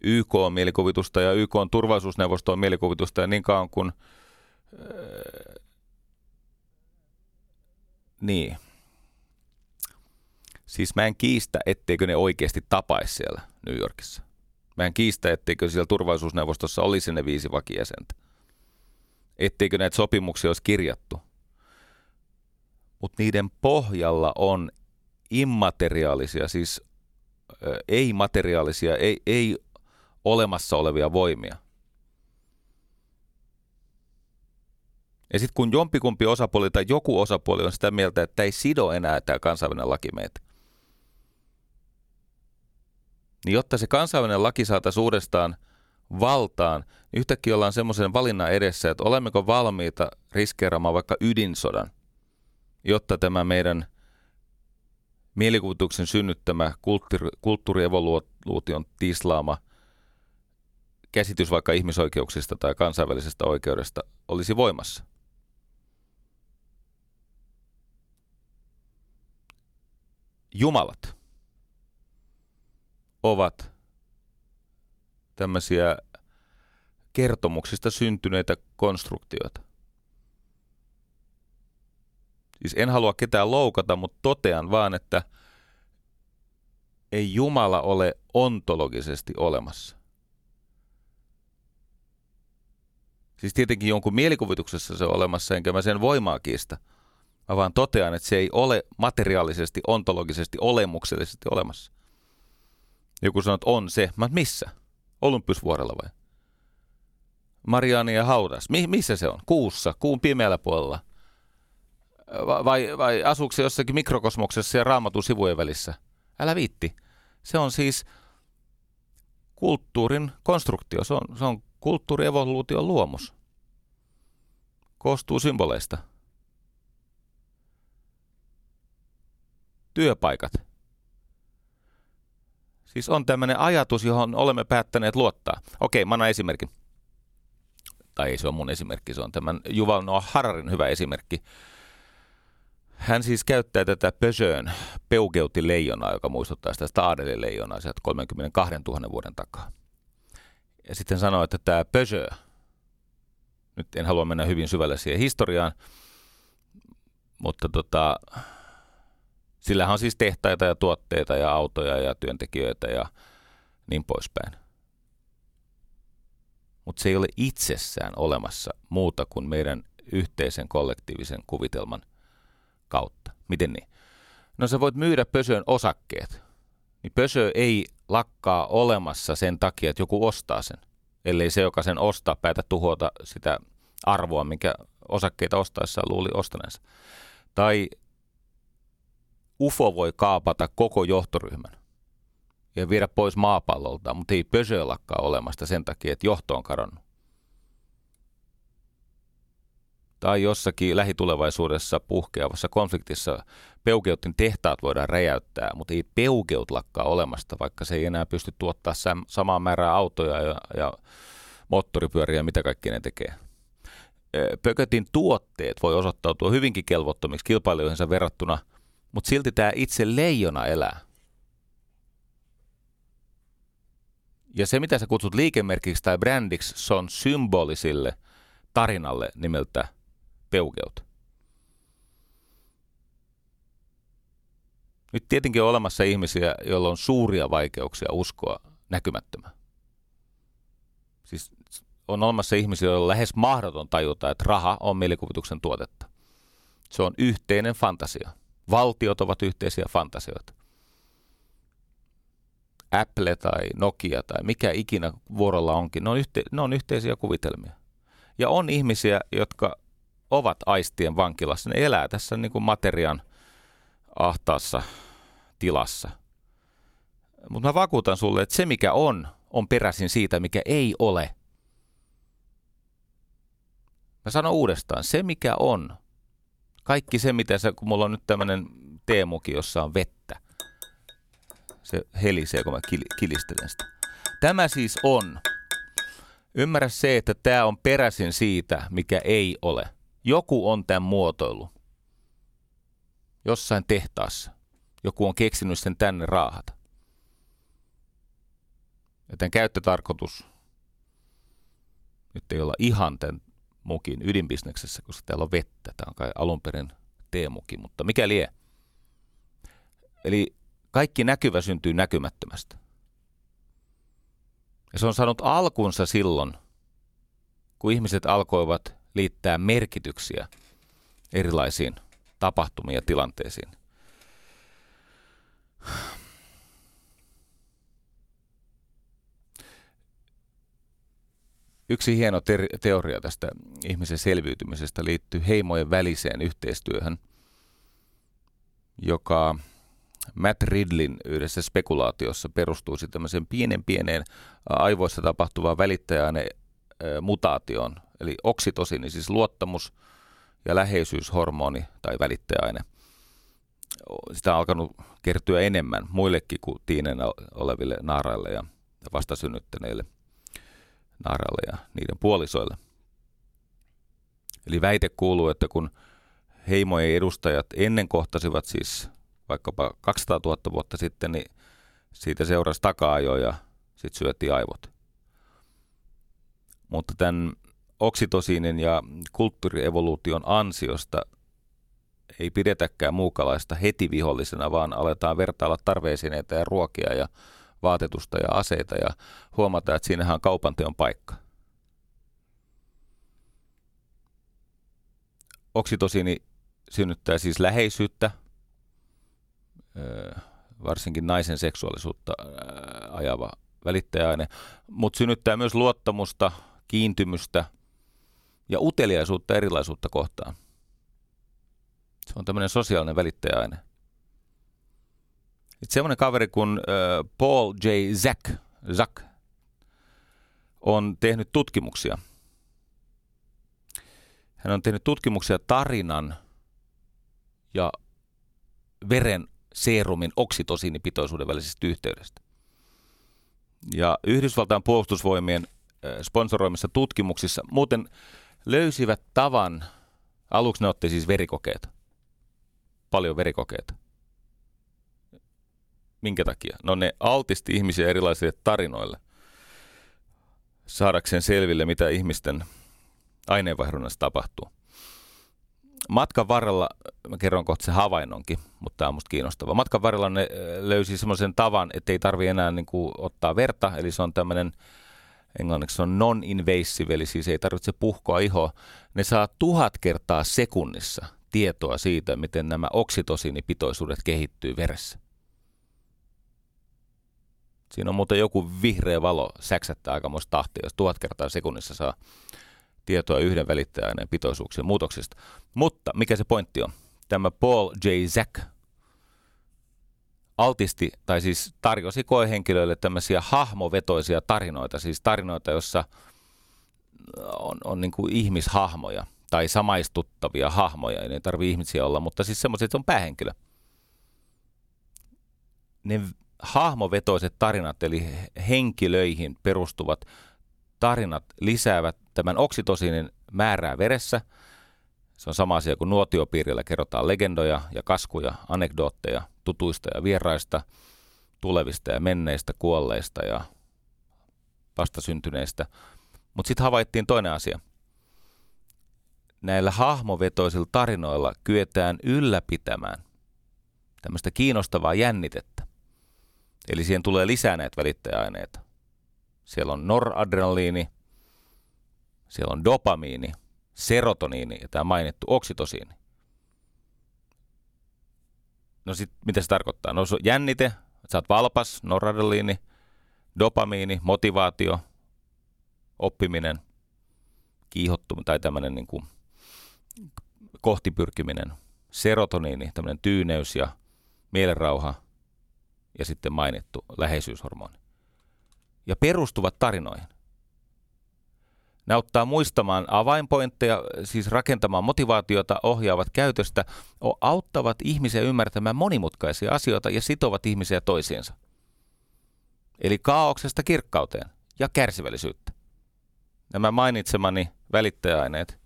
YK on mielikuvitusta ja YK on turvallisuusneuvosto on mielikuvitusta ja niin kauan kuin... Niin Siis mä en kiistä, etteikö ne oikeasti tapaisi siellä New Yorkissa. Mä en kiistä, etteikö siellä turvallisuusneuvostossa olisi ne viisi vakijäsentä. Etteikö näitä sopimuksia olisi kirjattu. Mutta niiden pohjalla on immateriaalisia, siis ei-materiaalisia, ei, ei olemassa olevia voimia. Ja sitten kun jompikumpi osapuoli tai joku osapuoli on sitä mieltä, että ei sido enää tämä kansainvälinen laki meitä, niin jotta se kansainvälinen laki saataisiin uudestaan valtaan, niin yhtäkkiä ollaan semmoisen valinnan edessä, että olemmeko valmiita riskeeraamaan vaikka ydinsodan, jotta tämä meidän mielikuvituksen synnyttämä kulttuuri, kulttuurievoluution tislaama käsitys vaikka ihmisoikeuksista tai kansainvälisestä oikeudesta olisi voimassa. Jumalat ovat tämmöisiä kertomuksista syntyneitä konstruktioita. Siis en halua ketään loukata, mutta totean vaan, että ei Jumala ole ontologisesti olemassa. Siis tietenkin jonkun mielikuvituksessa se on olemassa, enkä mä sen voimaa kiistä. Mä vaan totean, että se ei ole materiaalisesti, ontologisesti, olemuksellisesti olemassa. Joku sanoo, että on se. Mä missä? Olympusvuorella vai? Mariania haudas. Mi- missä se on? Kuussa, kuun pimeällä puolella. Va- vai, vai asuuko se jossakin mikrokosmoksessa ja raamatun sivujen välissä? Älä viitti. Se on siis kulttuurin konstruktio. Se on, se on kulttuurievoluution luomus. Koostuu symboleista. Työpaikat. Siis on tämmöinen ajatus, johon olemme päättäneet luottaa. Okei, mä annan esimerkin. Tai ei se ole mun esimerkki, se on tämän Juval Noah Hararin hyvä esimerkki. Hän siis käyttää tätä Peugeotin peukeuti-leijonaa, joka muistuttaa sitä Stadeli-leijonaa sieltä 32 000 vuoden takaa. Ja sitten sanoo, että tämä Peugeot, nyt en halua mennä hyvin syvälle siihen historiaan, mutta tota, sillähän on siis tehtaita ja tuotteita ja autoja ja työntekijöitä ja niin poispäin. Mutta se ei ole itsessään olemassa muuta kuin meidän yhteisen kollektiivisen kuvitelman kautta. Miten niin? No sä voit myydä Pösön osakkeet. Niin Pösö ei lakkaa olemassa sen takia, että joku ostaa sen. Ellei se, joka sen ostaa, päätä tuhota sitä arvoa, minkä osakkeita ostaessa luuli ostaneensa. Tai UFO voi kaapata koko johtoryhmän ja viedä pois maapallolta, mutta ei Pösö lakkaa olemasta sen takia, että johto on kadonnut. Tai jossakin lähitulevaisuudessa puhkeavassa konfliktissa Peukeutin tehtaat voidaan räjäyttää, mutta ei Peukeut lakkaa olemasta, vaikka se ei enää pysty tuottaa samaa määrää autoja ja, ja moottoripyöriä, mitä kaikki ne tekee. Pökötin tuotteet voi osoittautua hyvinkin kelvottomiksi kilpailijoihinsa verrattuna, mutta silti tämä itse leijona elää. Ja se, mitä sä kutsut liikemerkiksi tai brändiksi, se on symbolisille tarinalle nimeltä peukeut. Nyt tietenkin on olemassa ihmisiä, joilla on suuria vaikeuksia uskoa näkymättömään. Siis on olemassa ihmisiä, joilla on lähes mahdoton tajuta, että raha on mielikuvituksen tuotetta. Se on yhteinen fantasia. Valtiot ovat yhteisiä fantasioita. Apple tai Nokia tai mikä ikinä vuorolla onkin, ne on, yhte, ne on yhteisiä kuvitelmia. Ja on ihmisiä, jotka ovat aistien vankilassa. Ne elää tässä niin kuin materian ahtaassa tilassa. Mutta mä vakuutan sulle, että se mikä on, on peräisin siitä, mikä ei ole. Mä sanon uudestaan, se mikä on, kaikki se mitä se, kun mulla on nyt tämmöinen teemuki, jossa on vettä. Se helisee, kun mä kilistelen sitä. Tämä siis on. Ymmärrä se, että tämä on peräisin siitä, mikä ei ole. Joku on tämän muotoilu. Jossain tehtaassa. Joku on keksinyt sen tänne raahata. Ja tämän käyttötarkoitus nyt ei olla ihan tämän mukin ydinbisneksessä, koska täällä on vettä. Tämä on kai alun perin teemuki, mutta mikä lie? Eli kaikki näkyvä syntyy näkymättömästä. Ja se on saanut alkunsa silloin, kun ihmiset alkoivat liittää merkityksiä erilaisiin tapahtumiin ja tilanteisiin. Yksi hieno ter- teoria tästä ihmisen selviytymisestä liittyy heimojen väliseen yhteistyöhön, joka Matt Ridlin yhdessä spekulaatiossa perustuisi tämmöiseen pienen pieneen aivoissa tapahtuvaan välittäjäaine mutaatioon, eli oksitosini, siis luottamus ja läheisyyshormoni tai välittäjäaine. Sitä on alkanut kertyä enemmän muillekin kuin tiinen oleville naaraille ja vastasynnyttäneille naaraille ja niiden puolisoille. Eli väite kuuluu, että kun heimojen edustajat ennen kohtasivat siis vaikkapa 200 000 vuotta sitten, niin siitä seurasi taka ja sitten syötiin aivot. Mutta tämän oksitosiinin ja kulttuurievoluution ansiosta ei pidetäkään muukalaista heti vihollisena, vaan aletaan vertailla tarveesineitä ja ruokia ja vaatetusta ja aseita ja huomata, että siinähän on kaupanteon paikka. Oksitosiini synnyttää siis läheisyyttä, varsinkin naisen seksuaalisuutta ajava välittäjäaine, mutta synnyttää myös luottamusta, kiintymystä ja uteliaisuutta erilaisuutta kohtaan. Se on tämmöinen sosiaalinen välittäjäaine. Sitten semmoinen kaveri kuin Paul J. Zack, Zack on tehnyt tutkimuksia. Hän on tehnyt tutkimuksia tarinan ja veren seerumin oksitosiinipitoisuuden välisestä yhteydestä. Ja Yhdysvaltain puolustusvoimien sponsoroimissa tutkimuksissa muuten löysivät tavan, aluksi ne otti siis verikokeita, paljon verikokeita. Minkä takia? No ne altisti ihmisiä erilaisille tarinoille saadakseen selville, mitä ihmisten aineenvaihdunnassa tapahtuu. Matkan varrella, mä kerron kohta se havainnonkin, mutta tämä on musta kiinnostava. Matkan varrella ne löysi semmoisen tavan, että ei tarvi enää niin kuin, ottaa verta, eli se on tämmöinen, englanniksi se on non-invasive, eli siis ei tarvitse puhkoa ihoa. Ne saa tuhat kertaa sekunnissa tietoa siitä, miten nämä oksitosiinipitoisuudet kehittyy veressä. Siinä on muuten joku vihreä valo säksättää aikamoista tahtia, jos tuhat kertaa sekunnissa saa tietoa yhden välittäjäaineen pitoisuuksien muutoksista. Mutta mikä se pointti on? Tämä Paul J. Zack altisti, tai siis tarjosi koehenkilöille tämmöisiä hahmovetoisia tarinoita, siis tarinoita, jossa on, on niin kuin ihmishahmoja tai samaistuttavia hahmoja, ei tarvitse ihmisiä olla, mutta siis semmoiset, on päähenkilö. Ne hahmovetoiset tarinat, eli henkilöihin perustuvat tarinat lisäävät tämän oksitosiinin määrää veressä. Se on sama asia kuin nuotiopiirillä kerrotaan legendoja ja kaskuja, anekdootteja tutuista ja vieraista, tulevista ja menneistä, kuolleista ja vastasyntyneistä. Mutta sitten havaittiin toinen asia. Näillä hahmovetoisilla tarinoilla kyetään ylläpitämään tämmöistä kiinnostavaa jännitettä. Eli siihen tulee lisää näitä välittäjäaineita. Siellä on noradrenaliini, siellä on dopamiini, serotoniini ja tämä mainittu oksitosiini. No sit, mitä se tarkoittaa? No jännite, sä oot valpas, noradrenaliini, dopamiini, motivaatio, oppiminen, kiihottuminen tai tämmöinen niin kuin kohtipyrkiminen, serotoniini, tämmöinen tyyneys ja mielenrauha ja sitten mainittu läheisyyshormoni ja perustuvat tarinoihin. Ne auttaa muistamaan avainpointteja, siis rakentamaan motivaatiota, ohjaavat käytöstä, auttavat ihmisiä ymmärtämään monimutkaisia asioita ja sitovat ihmisiä toisiinsa. Eli kaauksesta kirkkauteen ja kärsivällisyyttä. Nämä mainitsemani välittäjäaineet,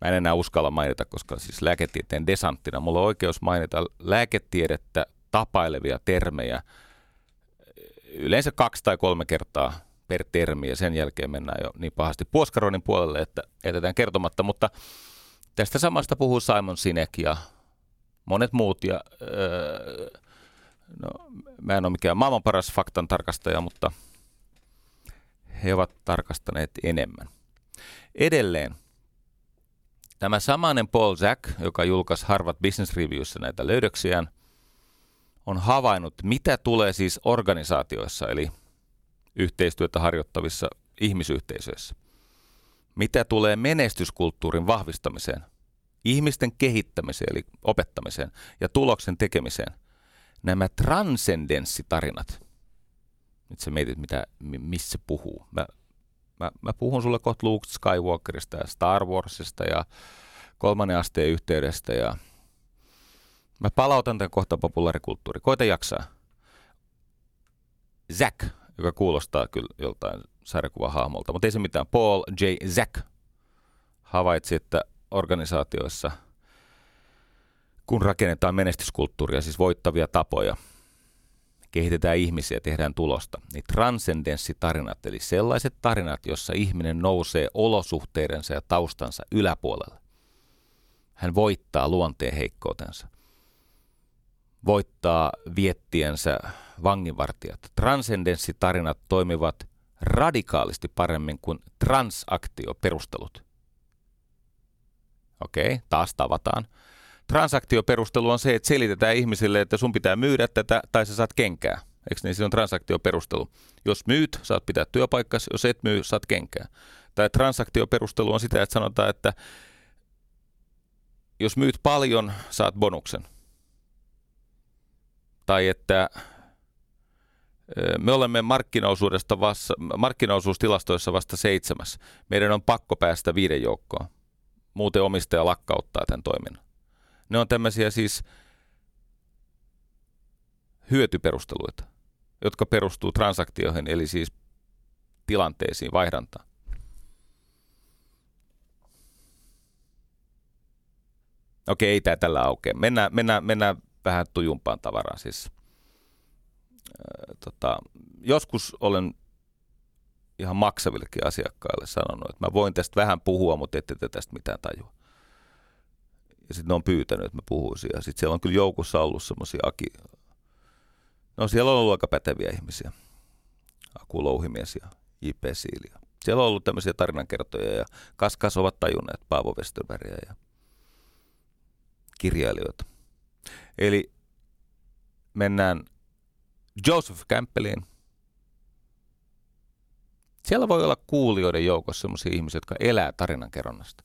mä en enää uskalla mainita, koska siis lääketieteen desanttina mulla on oikeus mainita lääketiedettä tapailevia termejä – yleensä kaksi tai kolme kertaa per termi ja sen jälkeen mennään jo niin pahasti puoskaroinnin puolelle, että jätetään kertomatta, mutta tästä samasta puhuu Simon Sinek ja monet muut ja öö, no, mä en ole mikään maailman paras faktan tarkastaja, mutta he ovat tarkastaneet enemmän. Edelleen tämä samainen Paul Zack, joka julkaisi Harvard Business Reviewssä näitä löydöksiään, on havainnut, mitä tulee siis organisaatioissa, eli yhteistyötä harjoittavissa ihmisyhteisöissä. Mitä tulee menestyskulttuurin vahvistamiseen, ihmisten kehittämiseen, eli opettamiseen ja tuloksen tekemiseen. Nämä transcendenssitarinat, nyt sä mietit, mitä, missä puhuu. Mä, mä, mä puhun sulle kohta Luke Skywalkerista ja Star Warsista ja kolmannen asteen yhteydestä ja Mä palautan tämän kohta populaarikulttuuri. Koita jaksaa. Zack, joka kuulostaa kyllä joltain sarjakuvahahmolta, mutta ei se mitään. Paul J. Zack havaitsi, että organisaatioissa, kun rakennetaan menestyskulttuuria, siis voittavia tapoja, kehitetään ihmisiä, tehdään tulosta, niin transcendenssitarinat, eli sellaiset tarinat, jossa ihminen nousee olosuhteidensa ja taustansa yläpuolelle. Hän voittaa luonteen heikkoutensa voittaa viettiensä vanginvartijat. Transcendenssitarinat toimivat radikaalisti paremmin kuin transaktioperustelut. Okei, taas tavataan. Transaktioperustelu on se, että selitetään ihmisille, että sun pitää myydä tätä tai sä saat kenkää. Eikö niin? Se on transaktioperustelu. Jos myyt, saat pitää työpaikkasi. Jos et myy, saat kenkää. Tai transaktioperustelu on sitä, että sanotaan, että jos myyt paljon, saat bonuksen. Tai että me olemme markkinaosuudesta vasta, markkinaosuustilastoissa vasta seitsemäs. Meidän on pakko päästä viiden joukkoon. Muuten omistaja lakkauttaa tämän toiminnan. Ne on tämmöisiä siis hyötyperusteluita, jotka perustuu transaktioihin, eli siis tilanteisiin, vaihdantaan. Okei, ei tämä tällä aukea. Mennään, mennään, mennään vähän tujumpaan tavaraan. Siis, ää, tota, joskus olen ihan maksavillekin asiakkaille sanonut, että mä voin tästä vähän puhua, mutta ette te tästä mitään tajua. Ja sitten ne on pyytänyt, että mä puhuisin. Ja sitten siellä on kyllä joukossa ollut semmoisia aki... No siellä on ollut aika päteviä ihmisiä. Aku Louhimies ja J.P. Siilia. Siellä on ollut tämmöisiä tarinankertoja ja Kaskas ovat tajunneet Paavo Westerbergia ja kirjailijoita. Eli mennään Joseph Campbelliin. Siellä voi olla kuulijoiden joukossa sellaisia ihmisiä, jotka elää tarinankerronnasta.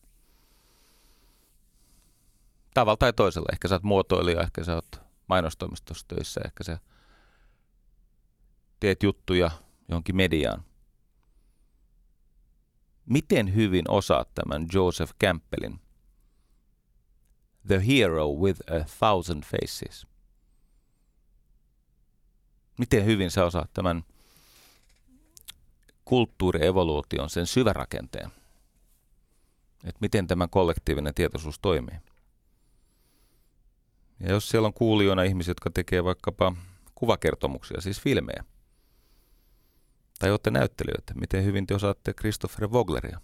Tavalla tai toisella. Ehkä sä oot muotoilija, ehkä sä oot mainostoimistossa töissä, ehkä sä teet juttuja johonkin mediaan. Miten hyvin osaat tämän Joseph Campbellin The Hero with a Thousand Faces? Miten hyvin sä osaat tämän kulttuurievoluution, sen syvärakenteen? Että miten tämä kollektiivinen tietoisuus toimii? Ja jos siellä on kuulijoina ihmisiä, jotka tekee vaikkapa kuvakertomuksia, siis filmejä, tai olette näyttelijöitä, miten hyvin te osaatte Christopher Vogleria?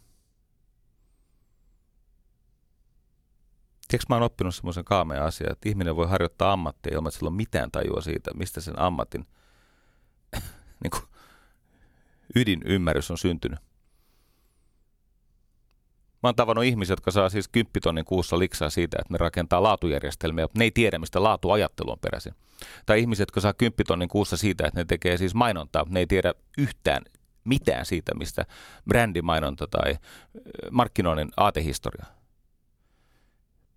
Tiedätkö mä oon oppinut semmoisen kaamea asian, että ihminen voi harjoittaa ammattia ilman, että sillä on mitään tajua siitä, mistä sen ammatin niin kuin, ydinymmärrys on syntynyt. Mä oon tavannut ihmisiä, jotka saa siis 10 tonnin kuussa liksaa siitä, että ne rakentaa laatujärjestelmiä, ne ei tiedä, mistä laatuajattelu on peräisin. Tai ihmiset, jotka saa 10 tonnin kuussa siitä, että ne tekee siis mainontaa, ne ei tiedä yhtään mitään siitä, mistä brändimainonta tai markkinoinnin aatehistoria.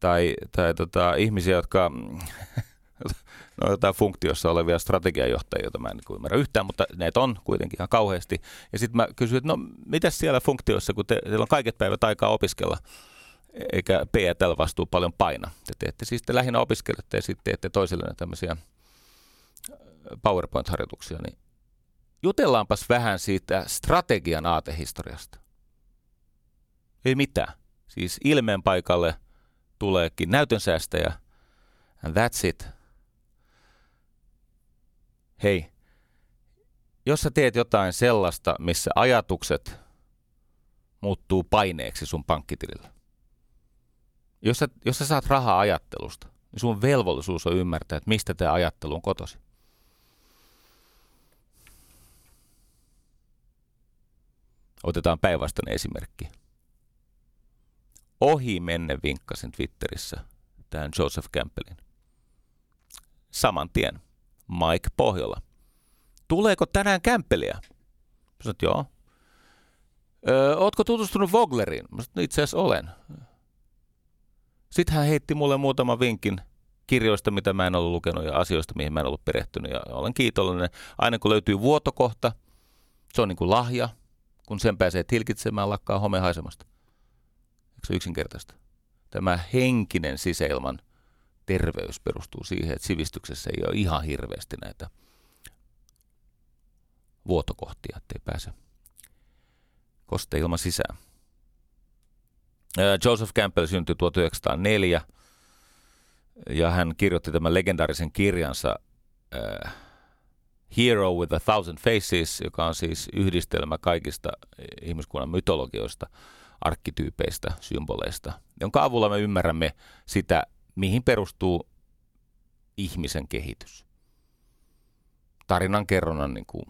Tai, tai tota, ihmisiä, jotka no, jotain funktiossa olevia strategiajohtajia, joita mä en niin ymmärrä yhtään, mutta näitä on kuitenkin ihan kauheasti. Ja sitten mä kysyin, että no mitäs siellä funktioissa, kun te, teillä on kaiket päivät aikaa opiskella, eikä PTL vastuu paljon paina. Te teette siis te lähinnä opiskelette ja sitten teette toisille tämmöisiä äh, PowerPoint-harjoituksia, niin jutellaanpas vähän siitä strategian aatehistoriasta. Ei mitään. Siis ilmeen paikalle tuleekin näytönsäästäjä, and that's it hei, jos sä teet jotain sellaista, missä ajatukset muuttuu paineeksi sun pankkitilillä. Jos sä, jos sä saat rahaa ajattelusta, niin sun velvollisuus on ymmärtää, että mistä tämä ajattelu on kotosi. Otetaan päinvastainen esimerkki. Ohi menne vinkkasin Twitterissä tämän Joseph Campbellin. Saman tien Mike Pohjola. Tuleeko tänään kämppeliä? Mä sanoin, joo. Öö, ootko tutustunut Vogleriin? Mä sanoin, no itse asiassa olen. Sitten hän heitti mulle muutaman vinkin kirjoista, mitä mä en ollut lukenut ja asioista, mihin mä en ollut perehtynyt. Ja olen kiitollinen. Aina kun löytyy vuotokohta, se on niin kuin lahja. Kun sen pääsee tilkitsemään, lakkaa home haisemasta. Se yksinkertaista? Tämä henkinen sisäilman – terveys perustuu siihen, että sivistyksessä ei ole ihan hirveästi näitä vuotokohtia, ettei pääse kosteilma sisään. Joseph Campbell syntyi 1904 ja hän kirjoitti tämän legendaarisen kirjansa Hero with a Thousand Faces, joka on siis yhdistelmä kaikista ihmiskunnan mytologioista, arkkityypeistä, symboleista, jonka avulla me ymmärrämme sitä mihin perustuu ihmisen kehitys. Tarinan kerronnan niin kuin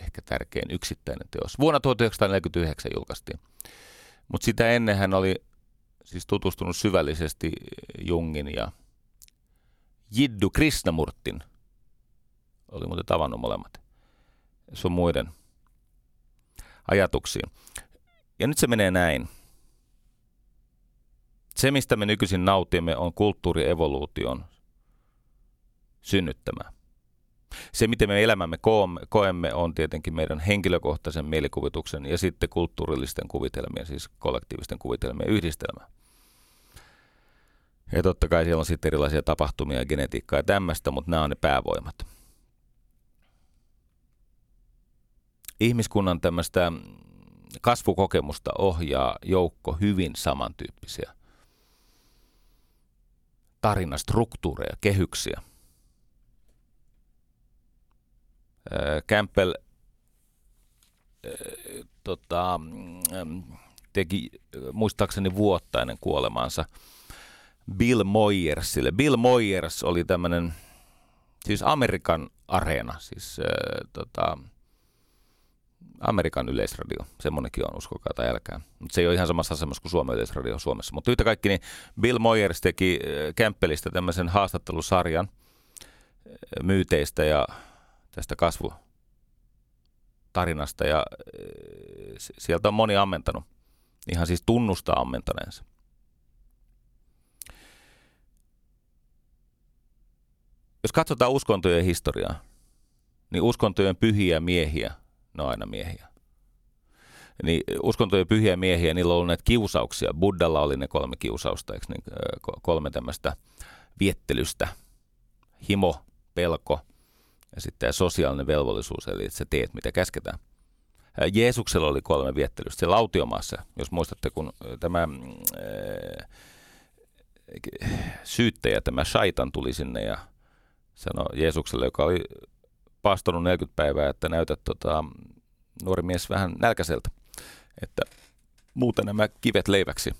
ehkä tärkein yksittäinen teos. Vuonna 1949 julkaistiin. Mutta sitä ennen hän oli siis tutustunut syvällisesti Jungin ja Jiddu Krishnamurtin. Oli muuten tavannut molemmat. Se on muiden ajatuksiin. Ja nyt se menee näin. Se, mistä me nykyisin nautimme, on kulttuurievoluution synnyttämä. Se, miten me elämämme koemme, on tietenkin meidän henkilökohtaisen mielikuvituksen ja sitten kulttuurillisten kuvitelmien, siis kollektiivisten kuvitelmien yhdistelmä. Ja totta kai siellä on sitten erilaisia tapahtumia ja genetiikkaa ja tämmöistä, mutta nämä on ne päävoimat. Ihmiskunnan tämmöistä kasvukokemusta ohjaa joukko hyvin samantyyppisiä tarinastruktuureja, kehyksiä. Campbell tota, teki muistaakseni vuotta ennen kuolemaansa Bill Moyersille. Bill Moyers oli tämmöinen, siis Amerikan areena, siis äh, tota, Amerikan yleisradio, semmoinenkin on, uskokaa tai älkää. Mutta se ei ole ihan samassa asemassa kuin Suomen yleisradio Suomessa. Mutta yhtä kaikki, niin Bill Moyers teki Kämppelistä tämmöisen haastattelusarjan myyteistä ja tästä kasvutarinasta. Ja sieltä on moni ammentanut, ihan siis tunnustaa ammentaneensa. Jos katsotaan uskontojen historiaa, niin uskontojen pyhiä miehiä, ne on aina miehiä. Niin uskontojen pyhiä miehiä, niillä on ollut näitä kiusauksia. Buddalla oli ne kolme kiusausta, eikö niin, kolme tämmöistä viettelystä. Himo, pelko ja sitten tämä sosiaalinen velvollisuus, eli että sä teet mitä käsketään. Jeesuksella oli kolme viettelystä. Se lautiomaassa, jos muistatte, kun tämä syyttäjä, tämä Shaitan tuli sinne ja sanoi Jeesukselle, joka oli paastonut 40 päivää, että näytät tota, nuori mies vähän nälkäiseltä, että muuten nämä kivet leiväksi.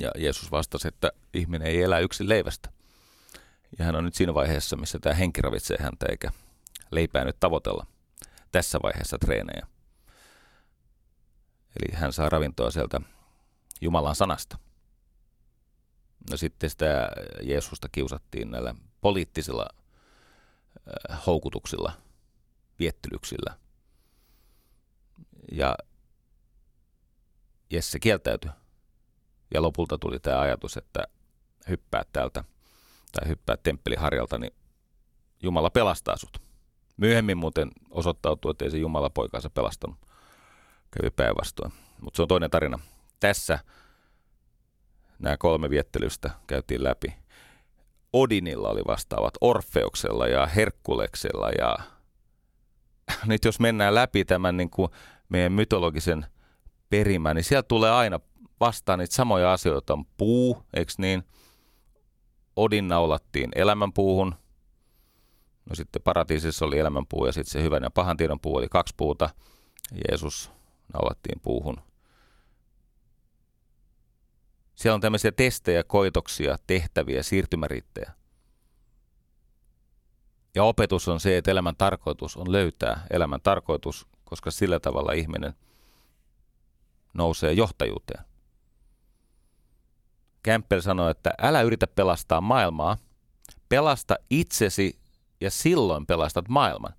Ja Jeesus vastasi, että ihminen ei elä yksin leivästä. Ja hän on nyt siinä vaiheessa, missä tämä henki ravitsee häntä, eikä leipää nyt tavoitella tässä vaiheessa treenejä. Eli hän saa ravintoa sieltä Jumalan sanasta. No sitten sitä Jeesusta kiusattiin näillä poliittisilla houkutuksilla, viettelyksillä. Ja Jesse kieltäytyi. Ja lopulta tuli tämä ajatus, että hyppää täältä tai hyppää temppeliharjalta, niin Jumala pelastaa sut. Myöhemmin muuten osoittautuu, että ei se Jumala poikaansa pelastanut. Kävi päinvastoin. Mutta se on toinen tarina. Tässä nämä kolme viettelystä käytiin läpi. Odinilla oli vastaavat, Orfeuksella ja Herkuleksella ja nyt jos mennään läpi tämän niin kuin meidän mytologisen perimän, niin sieltä tulee aina vastaan niitä samoja asioita. On puu, eikö niin? Odin naulattiin elämänpuuhun. No sitten paratiisissa oli elämänpuu ja sitten se hyvän ja pahan tiedon puu oli kaksi puuta. Jeesus naulattiin puuhun. Siellä on tämmöisiä testejä, koitoksia, tehtäviä, siirtymäriittejä. Ja opetus on se, että elämän tarkoitus on löytää elämän tarkoitus, koska sillä tavalla ihminen nousee johtajuuteen. Campbell sanoi, että älä yritä pelastaa maailmaa, pelasta itsesi ja silloin pelastat maailman.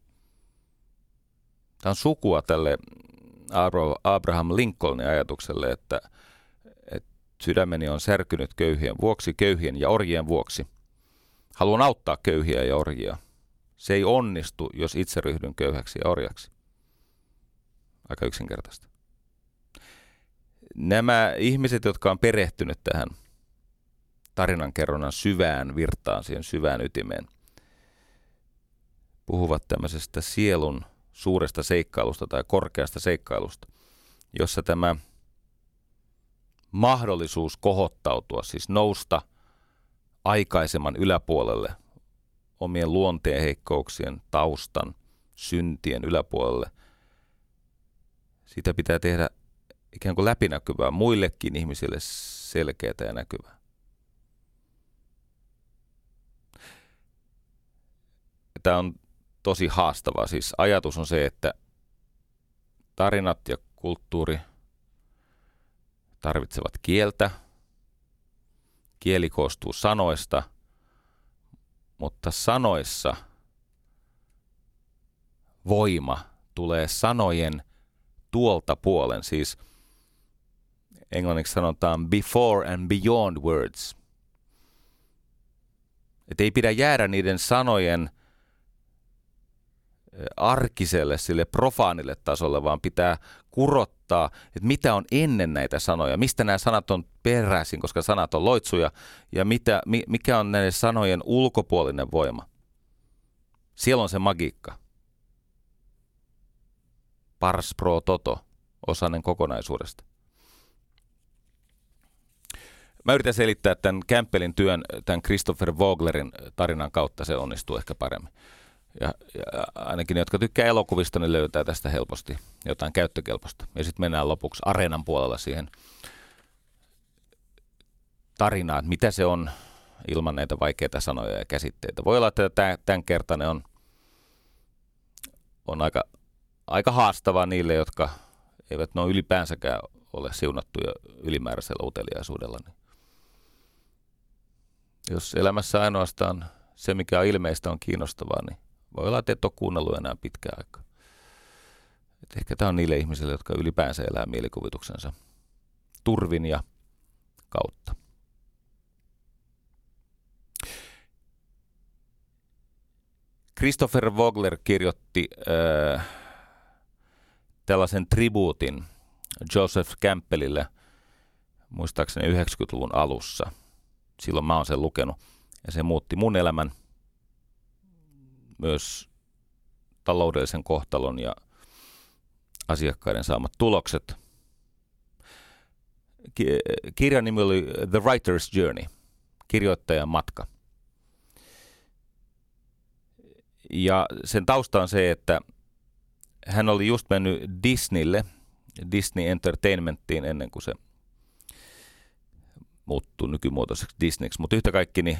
Tämä on sukua tälle Abraham Lincolnin ajatukselle, että Sydämeni on särkynyt köyhien vuoksi, köyhien ja orjien vuoksi. Haluan auttaa köyhiä ja orjia. Se ei onnistu, jos itse ryhdyn köyhäksi ja orjaksi. Aika yksinkertaista. Nämä ihmiset, jotka on perehtynyt tähän tarinankerronnan syvään virtaan, siihen syvään ytimeen, puhuvat tämmöisestä sielun suuresta seikkailusta tai korkeasta seikkailusta, jossa tämä – mahdollisuus kohottautua, siis nousta aikaisemman yläpuolelle, omien luonteen heikkouksien, taustan, syntien yläpuolelle. Sitä pitää tehdä ikään kuin läpinäkyvää, muillekin ihmisille selkeää ja näkyvää. Tämä on tosi haastavaa. Siis ajatus on se, että tarinat ja kulttuuri – tarvitsevat kieltä. Kieli koostuu sanoista, mutta sanoissa voima tulee sanojen tuolta puolen, siis englanniksi sanotaan before and beyond words. Että ei pidä jäädä niiden sanojen arkiselle, sille profaanille tasolle, vaan pitää kurottaa, että mitä on ennen näitä sanoja, mistä nämä sanat on peräisin, koska sanat on loitsuja, ja mitä, mikä on näiden sanojen ulkopuolinen voima. Siellä on se magiikka. Pars pro toto, osanen kokonaisuudesta. Mä yritän selittää tämän Campbellin työn, tämän Christopher Voglerin tarinan kautta, se onnistuu ehkä paremmin. Ja, ja ainakin ne, jotka tykkää elokuvista, ne löytää tästä helposti jotain käyttökelpoista. Ja sitten mennään lopuksi areenan puolella siihen tarinaan, mitä se on ilman näitä vaikeita sanoja ja käsitteitä. Voi olla, että tämän kertainen on, on aika, aika haastavaa niille, jotka eivät noin ylipäänsäkään ole siunattuja ylimääräisellä uteliaisuudella. Niin jos elämässä ainoastaan se, mikä on ilmeistä, on kiinnostavaa, niin voi olla, että et ole kuunnellut enää pitkään aikaa. Et ehkä tämä on niille ihmisille, jotka ylipäänsä elää mielikuvituksensa turvin ja kautta. Christopher Vogler kirjoitti äh, tällaisen tribuutin Joseph Campbellille muistaakseni 90-luvun alussa. Silloin mä oon sen lukenut ja se muutti mun elämän myös taloudellisen kohtalon ja asiakkaiden saamat tulokset. Kirjan nimi oli The Writer's Journey, kirjoittajan matka. Ja sen tausta on se, että hän oli just mennyt Disneylle, Disney Entertainmenttiin ennen kuin se muuttui nykymuotoiseksi Disneyksi. Mutta yhtä kaikki niin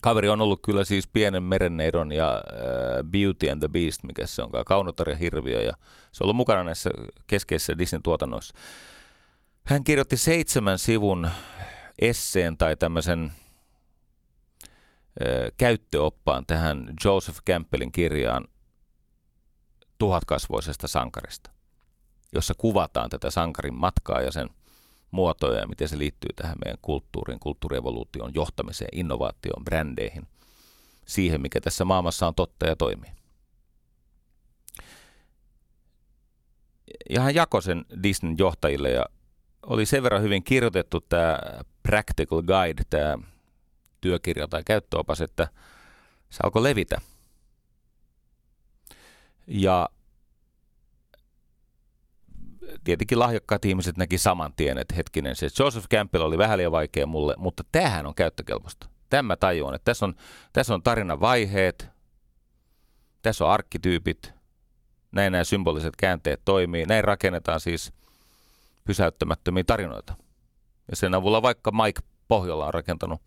Kaveri on ollut kyllä siis pienen merenneidon ja äh, Beauty and the Beast, mikä se onkaan, Kaunotar ja Hirviö, ja se on ollut mukana näissä keskeisissä Disney-tuotannoissa. Hän kirjoitti seitsemän sivun esseen tai tämmöisen äh, käyttöoppaan tähän Joseph Campbellin kirjaan tuhatkasvoisesta sankarista, jossa kuvataan tätä sankarin matkaa ja sen muotoja ja miten se liittyy tähän meidän kulttuuriin, kulttuurievoluutioon, johtamiseen, innovaatioon, brändeihin, siihen, mikä tässä maailmassa on totta ja toimii. Ja hän jakoi sen Disneyn johtajille ja oli sen verran hyvin kirjoitettu tämä Practical Guide, tämä työkirja tai käyttöopas, että se alkoi levitä. Ja tietenkin lahjakkaat ihmiset näki saman tien, että hetkinen, se Joseph Campbell oli vähän liian vaikea mulle, mutta tämähän on käyttökelpoista. Tämä tajuan, että tässä on, tässä on tarinan vaiheet, tässä on arkkityypit, näin nämä symboliset käänteet toimii, näin rakennetaan siis pysäyttämättömiä tarinoita. Ja sen avulla vaikka Mike Pohjola on rakentanut,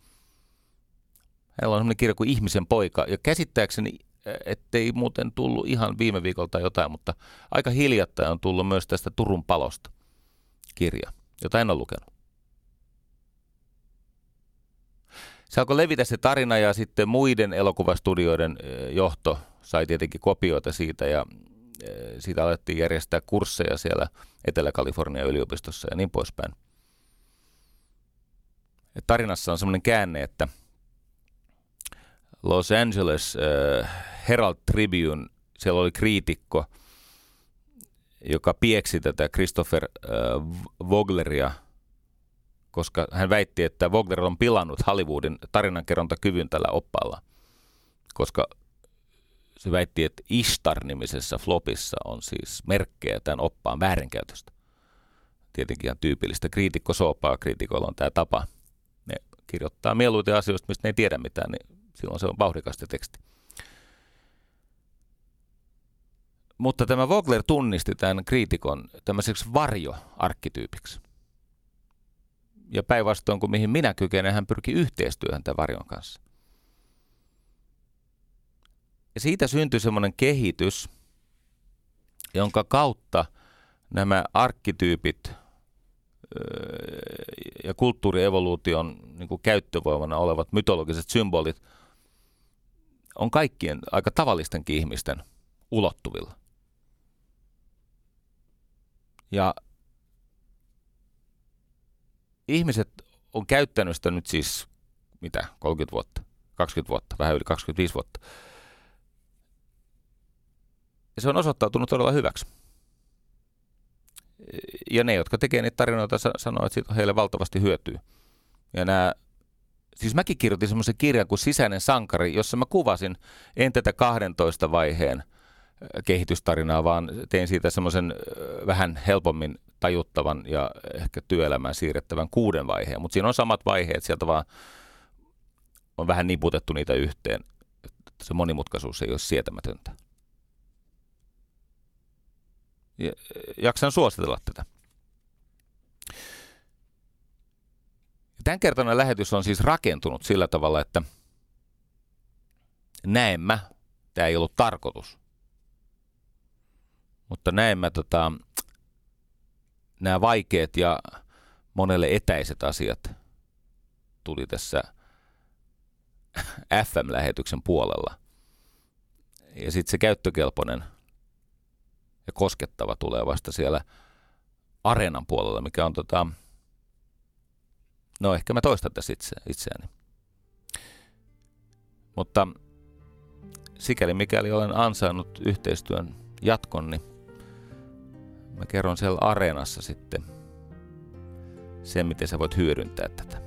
hänellä on sellainen kirja kuin Ihmisen poika, ja käsittääkseni ettei muuten tullut ihan viime viikolta jotain, mutta aika hiljattain on tullut myös tästä Turun palosta kirja, jota en ole lukenut. Se alkoi levitä se tarina ja sitten muiden elokuvastudioiden johto sai tietenkin kopioita siitä ja siitä alettiin järjestää kursseja siellä Etelä-Kalifornian yliopistossa ja niin poispäin. Tarinassa on semmoinen käänne, että – Los Angeles äh, Herald Tribune, siellä oli kriitikko, joka pieksi tätä Christopher äh, Vogleria, koska hän väitti, että Vogler on pilannut Hollywoodin tarinankerrontakyvyn tällä oppaalla, koska se väitti, että Ishtar-nimisessä flopissa on siis merkkejä tämän oppaan väärinkäytöstä. Tietenkin ihan tyypillistä kriitikkosoopaa, kriitikoilla on tämä tapa. Ne kirjoittaa mieluiten asioista, mistä ne ei tiedä mitään, niin silloin se on vauhdikasta teksti. Mutta tämä Vogler tunnisti tämän kriitikon tämmöiseksi varjoarkkityypiksi. Ja päinvastoin kuin mihin minä kykenen, hän pyrki yhteistyöhön tämän varjon kanssa. Ja siitä syntyi semmoinen kehitys, jonka kautta nämä arkkityypit ja kulttuurievoluution niin kuin käyttövoimana olevat mytologiset symbolit – on kaikkien aika tavallistenkin ihmisten ulottuvilla. Ja ihmiset on käyttänyt sitä nyt siis, mitä, 30 vuotta, 20 vuotta, vähän yli 25 vuotta. Ja se on osoittautunut todella hyväksi. Ja ne, jotka tekee niitä tarinoita, sanoo, että siitä on heille valtavasti hyötyä. Ja nämä, siis mäkin kirjoitin semmoisen kirjan kuin Sisäinen sankari, jossa mä kuvasin en tätä 12 vaiheen kehitystarinaa, vaan tein siitä semmoisen vähän helpommin tajuttavan ja ehkä työelämään siirrettävän kuuden vaiheen. Mutta siinä on samat vaiheet, sieltä vaan on vähän niputettu niitä yhteen. Se monimutkaisuus ei ole sietämätöntä. Ja jaksan suositella tätä. Tämänkertainen lähetys on siis rakentunut sillä tavalla, että näemmä, tämä ei ollut tarkoitus, mutta näemmä tota, nämä vaikeat ja monelle etäiset asiat tuli tässä FM-lähetyksen puolella. Ja sitten se käyttökelpoinen ja koskettava tulee vasta siellä areenan puolella, mikä on tota, no ehkä mä toistan tässä itse, itseäni. Mutta sikäli mikäli olen ansainnut yhteistyön jatkon, niin mä kerron siellä areenassa sitten sen, miten sä voit hyödyntää tätä.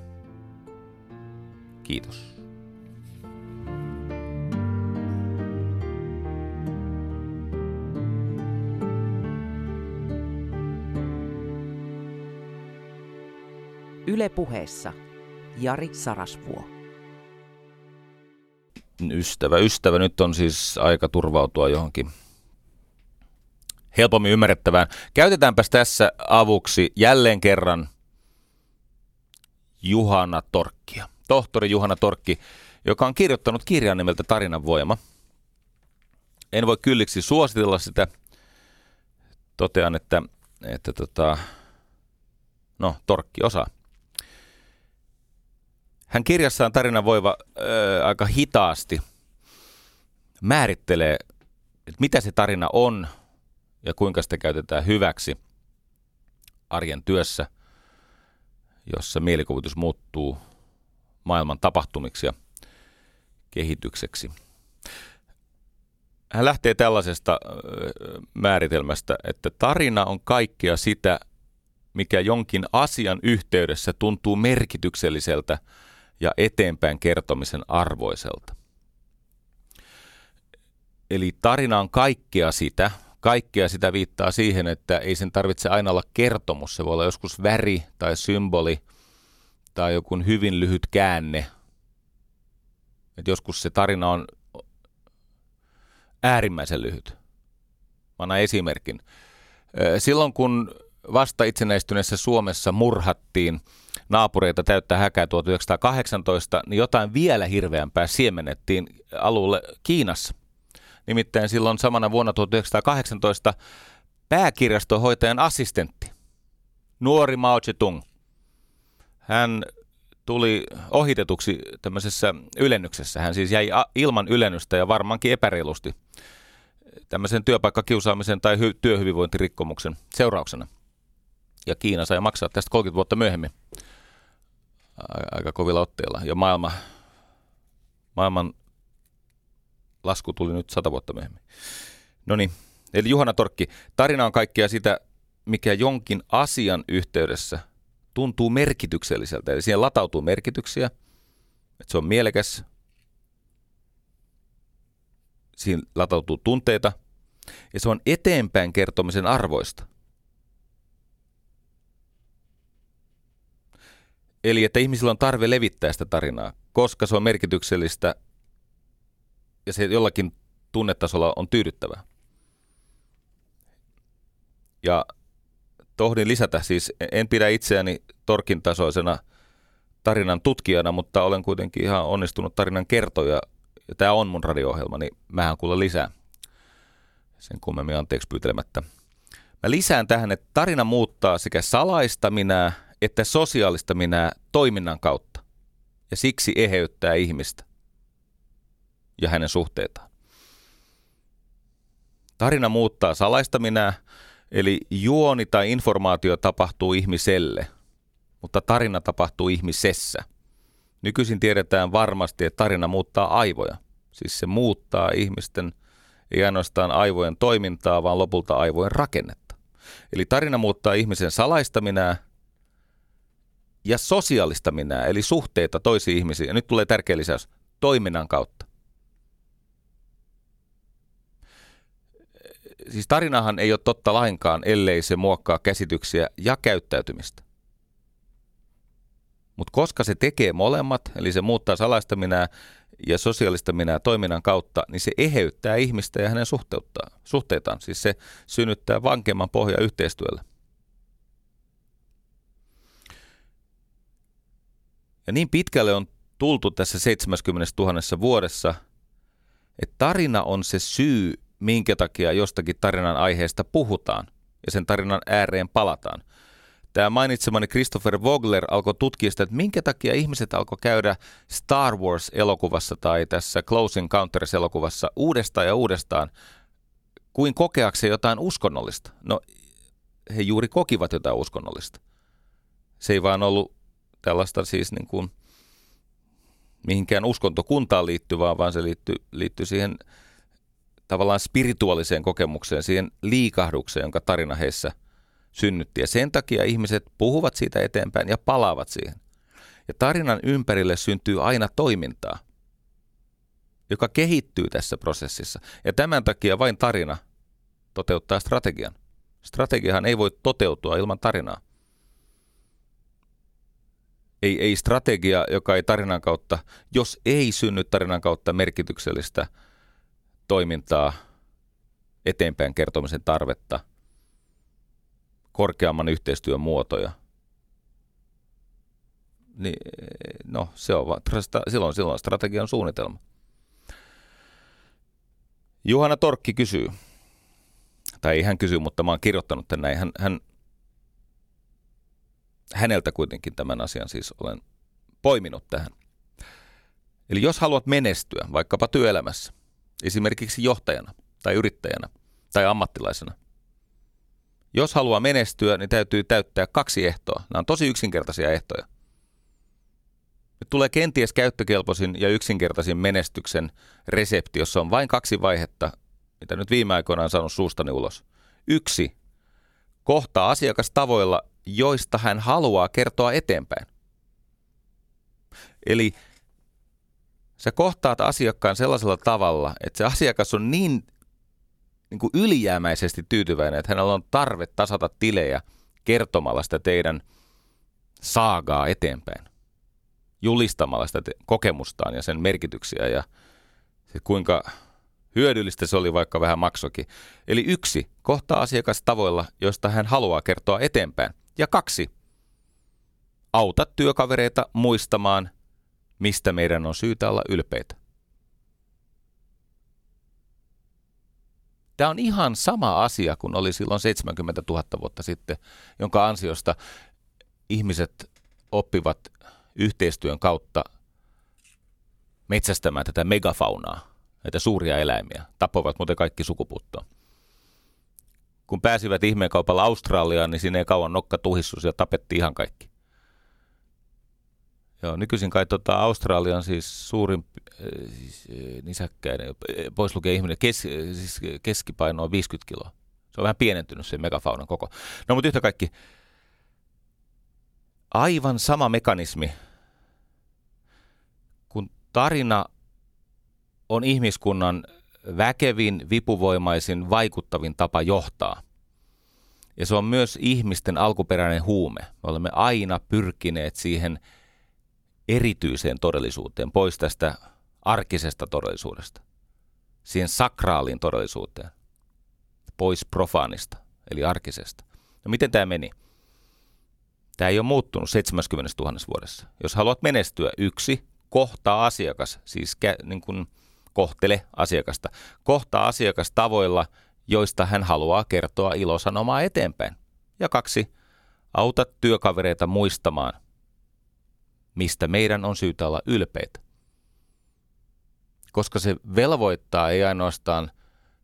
Kiitos. Yle puheessa Jari Sarasvuo. Ystävä, ystävä, nyt on siis aika turvautua johonkin helpommin ymmärrettävään. Käytetäänpäs tässä avuksi jälleen kerran Juhana Torkkia. Tohtori Juhana Torkki, joka on kirjoittanut kirjan nimeltä Tarinan voima. En voi kylliksi suositella sitä. Totean, että, että tota, no, Torkki osaa. Hän kirjassaan Tarinan voiva ää, aika hitaasti määrittelee, että mitä se tarina on – ja kuinka sitä käytetään hyväksi arjen työssä, jossa mielikuvitus muuttuu maailman tapahtumiksi ja kehitykseksi. Hän lähtee tällaisesta määritelmästä, että tarina on kaikkea sitä, mikä jonkin asian yhteydessä tuntuu merkitykselliseltä ja eteenpäin kertomisen arvoiselta. Eli tarina on kaikkea sitä, kaikkea sitä viittaa siihen, että ei sen tarvitse aina olla kertomus. Se voi olla joskus väri tai symboli tai joku hyvin lyhyt käänne. Et joskus se tarina on äärimmäisen lyhyt. Mä annan esimerkin. Silloin kun vasta itsenäistyneessä Suomessa murhattiin naapureita täyttää häkää 1918, niin jotain vielä hirveämpää siemennettiin alulle Kiinassa. Nimittäin silloin samana vuonna 1918 pääkirjastohoitajan assistentti, nuori Mao Zedong. Hän tuli ohitetuksi tämmöisessä ylennyksessä. Hän siis jäi ilman ylennystä ja varmaankin epäreilusti tämmöisen työpaikkakiusaamisen tai hy- työhyvinvointirikkomuksen seurauksena. Ja Kiina sai maksaa tästä 30 vuotta myöhemmin aika kovilla otteilla. Ja maailma, maailman lasku tuli nyt sata vuotta myöhemmin. No niin, eli Juhana Torkki, tarina on kaikkea sitä, mikä jonkin asian yhteydessä tuntuu merkitykselliseltä. Eli siihen latautuu merkityksiä, että se on mielekäs, siinä latautuu tunteita, ja se on eteenpäin kertomisen arvoista. Eli että ihmisillä on tarve levittää sitä tarinaa, koska se on merkityksellistä ja se jollakin tunnetasolla on tyydyttävää. Ja tohdin lisätä, siis en pidä itseäni torkin tasoisena tarinan tutkijana, mutta olen kuitenkin ihan onnistunut tarinan kertoja. Ja tämä on mun radio-ohjelma, niin mähän kuulen lisää. Sen kummemmin anteeksi pyytelemättä. Mä lisään tähän, että tarina muuttaa sekä salaista minää että sosiaalista minää toiminnan kautta. Ja siksi eheyttää ihmistä ja hänen suhteitaan. Tarina muuttaa salaista minää, eli juoni tai informaatio tapahtuu ihmiselle, mutta tarina tapahtuu ihmisessä. Nykyisin tiedetään varmasti, että tarina muuttaa aivoja. Siis se muuttaa ihmisten ei ainoastaan aivojen toimintaa, vaan lopulta aivojen rakennetta. Eli tarina muuttaa ihmisen salaista minää ja sosiaalista minää, eli suhteita toisiin ihmisiin. Ja nyt tulee tärkeä lisäys, toiminnan kautta. Siis tarinahan ei ole totta lainkaan, ellei se muokkaa käsityksiä ja käyttäytymistä. Mutta koska se tekee molemmat, eli se muuttaa salaista minää ja sosiaalista minää toiminnan kautta, niin se eheyttää ihmistä ja hänen suhteitaan. Siis se synnyttää vankemman pohja yhteistyölle. Ja niin pitkälle on tultu tässä 70 000 vuodessa, että tarina on se syy, minkä takia jostakin tarinan aiheesta puhutaan ja sen tarinan ääreen palataan. Tämä mainitsemani Christopher Vogler alkoi tutkia sitä, että minkä takia ihmiset alkoi käydä Star Wars-elokuvassa tai tässä Close Encounters-elokuvassa uudestaan ja uudestaan kuin kokeakseen jotain uskonnollista. No, he juuri kokivat jotain uskonnollista. Se ei vaan ollut tällaista siis niin kuin mihinkään uskontokuntaan liittyvää, vaan se liittyy, liittyy siihen tavallaan spirituaaliseen kokemukseen, siihen liikahdukseen, jonka tarina heissä synnytti. Ja sen takia ihmiset puhuvat siitä eteenpäin ja palaavat siihen. Ja tarinan ympärille syntyy aina toimintaa, joka kehittyy tässä prosessissa. Ja tämän takia vain tarina toteuttaa strategian. Strategiahan ei voi toteutua ilman tarinaa. Ei, ei strategia, joka ei tarinan kautta, jos ei synny tarinan kautta merkityksellistä toimintaa, eteenpäin kertomisen tarvetta, korkeamman yhteistyön muotoja, niin no se on silloin, silloin strategian suunnitelma. Juhana Torkki kysyy, tai ei hän kysy, mutta mä oon kirjoittanut tänne näin. Hän, hän häneltä kuitenkin tämän asian siis olen poiminut tähän. Eli jos haluat menestyä vaikkapa työelämässä, esimerkiksi johtajana tai yrittäjänä tai ammattilaisena, jos haluaa menestyä, niin täytyy täyttää kaksi ehtoa. Nämä on tosi yksinkertaisia ehtoja. Nyt tulee kenties käyttökelpoisin ja yksinkertaisin menestyksen resepti, jossa on vain kaksi vaihetta, mitä nyt viime aikoina on saanut suustani ulos. Yksi, kohtaa asiakas tavoilla, joista hän haluaa kertoa eteenpäin. Eli sä kohtaat asiakkaan sellaisella tavalla, että se asiakas on niin, niin kuin ylijäämäisesti tyytyväinen, että hänellä on tarve tasata tilejä kertomalla sitä teidän saagaa eteenpäin. Julistamalla sitä kokemustaan ja sen merkityksiä ja se kuinka hyödyllistä se oli vaikka vähän maksokin. Eli yksi, kohtaa asiakas tavoilla, joista hän haluaa kertoa eteenpäin. Ja kaksi, auta työkavereita muistamaan, mistä meidän on syytä olla ylpeitä. Tämä on ihan sama asia kuin oli silloin 70 000 vuotta sitten, jonka ansiosta ihmiset oppivat yhteistyön kautta metsästämään tätä megafaunaa, näitä suuria eläimiä. Tapoivat muuten kaikki sukupuuttoon kun pääsivät ihmeenkaupalla Australiaan, niin siinä ei kauan nokka tuhissus ja tapettiin ihan kaikki. Joo, nykyisin kai tota, Australian siis suurin äh, siis, äh, nisäkkäinen, äh, pois lukee ihminen, kes, siis keskipaino on 50 kiloa. Se on vähän pienentynyt se megafaunan koko. No mutta yhtä kaikki, aivan sama mekanismi, kun tarina on ihmiskunnan väkevin, vipuvoimaisin, vaikuttavin tapa johtaa. Ja se on myös ihmisten alkuperäinen huume. Me olemme aina pyrkineet siihen erityiseen todellisuuteen, pois tästä arkisesta todellisuudesta, siihen sakraaliin todellisuuteen, pois profaanista, eli arkisesta. No miten tämä meni? Tämä ei ole muuttunut 70 000 vuodessa. Jos haluat menestyä, yksi, kohtaa asiakas, siis kä- niin kuin kohtele asiakasta. Kohtaa asiakas tavoilla, joista hän haluaa kertoa ilosanomaa eteenpäin. Ja kaksi, auta työkavereita muistamaan, mistä meidän on syytä olla ylpeitä. Koska se velvoittaa ei ainoastaan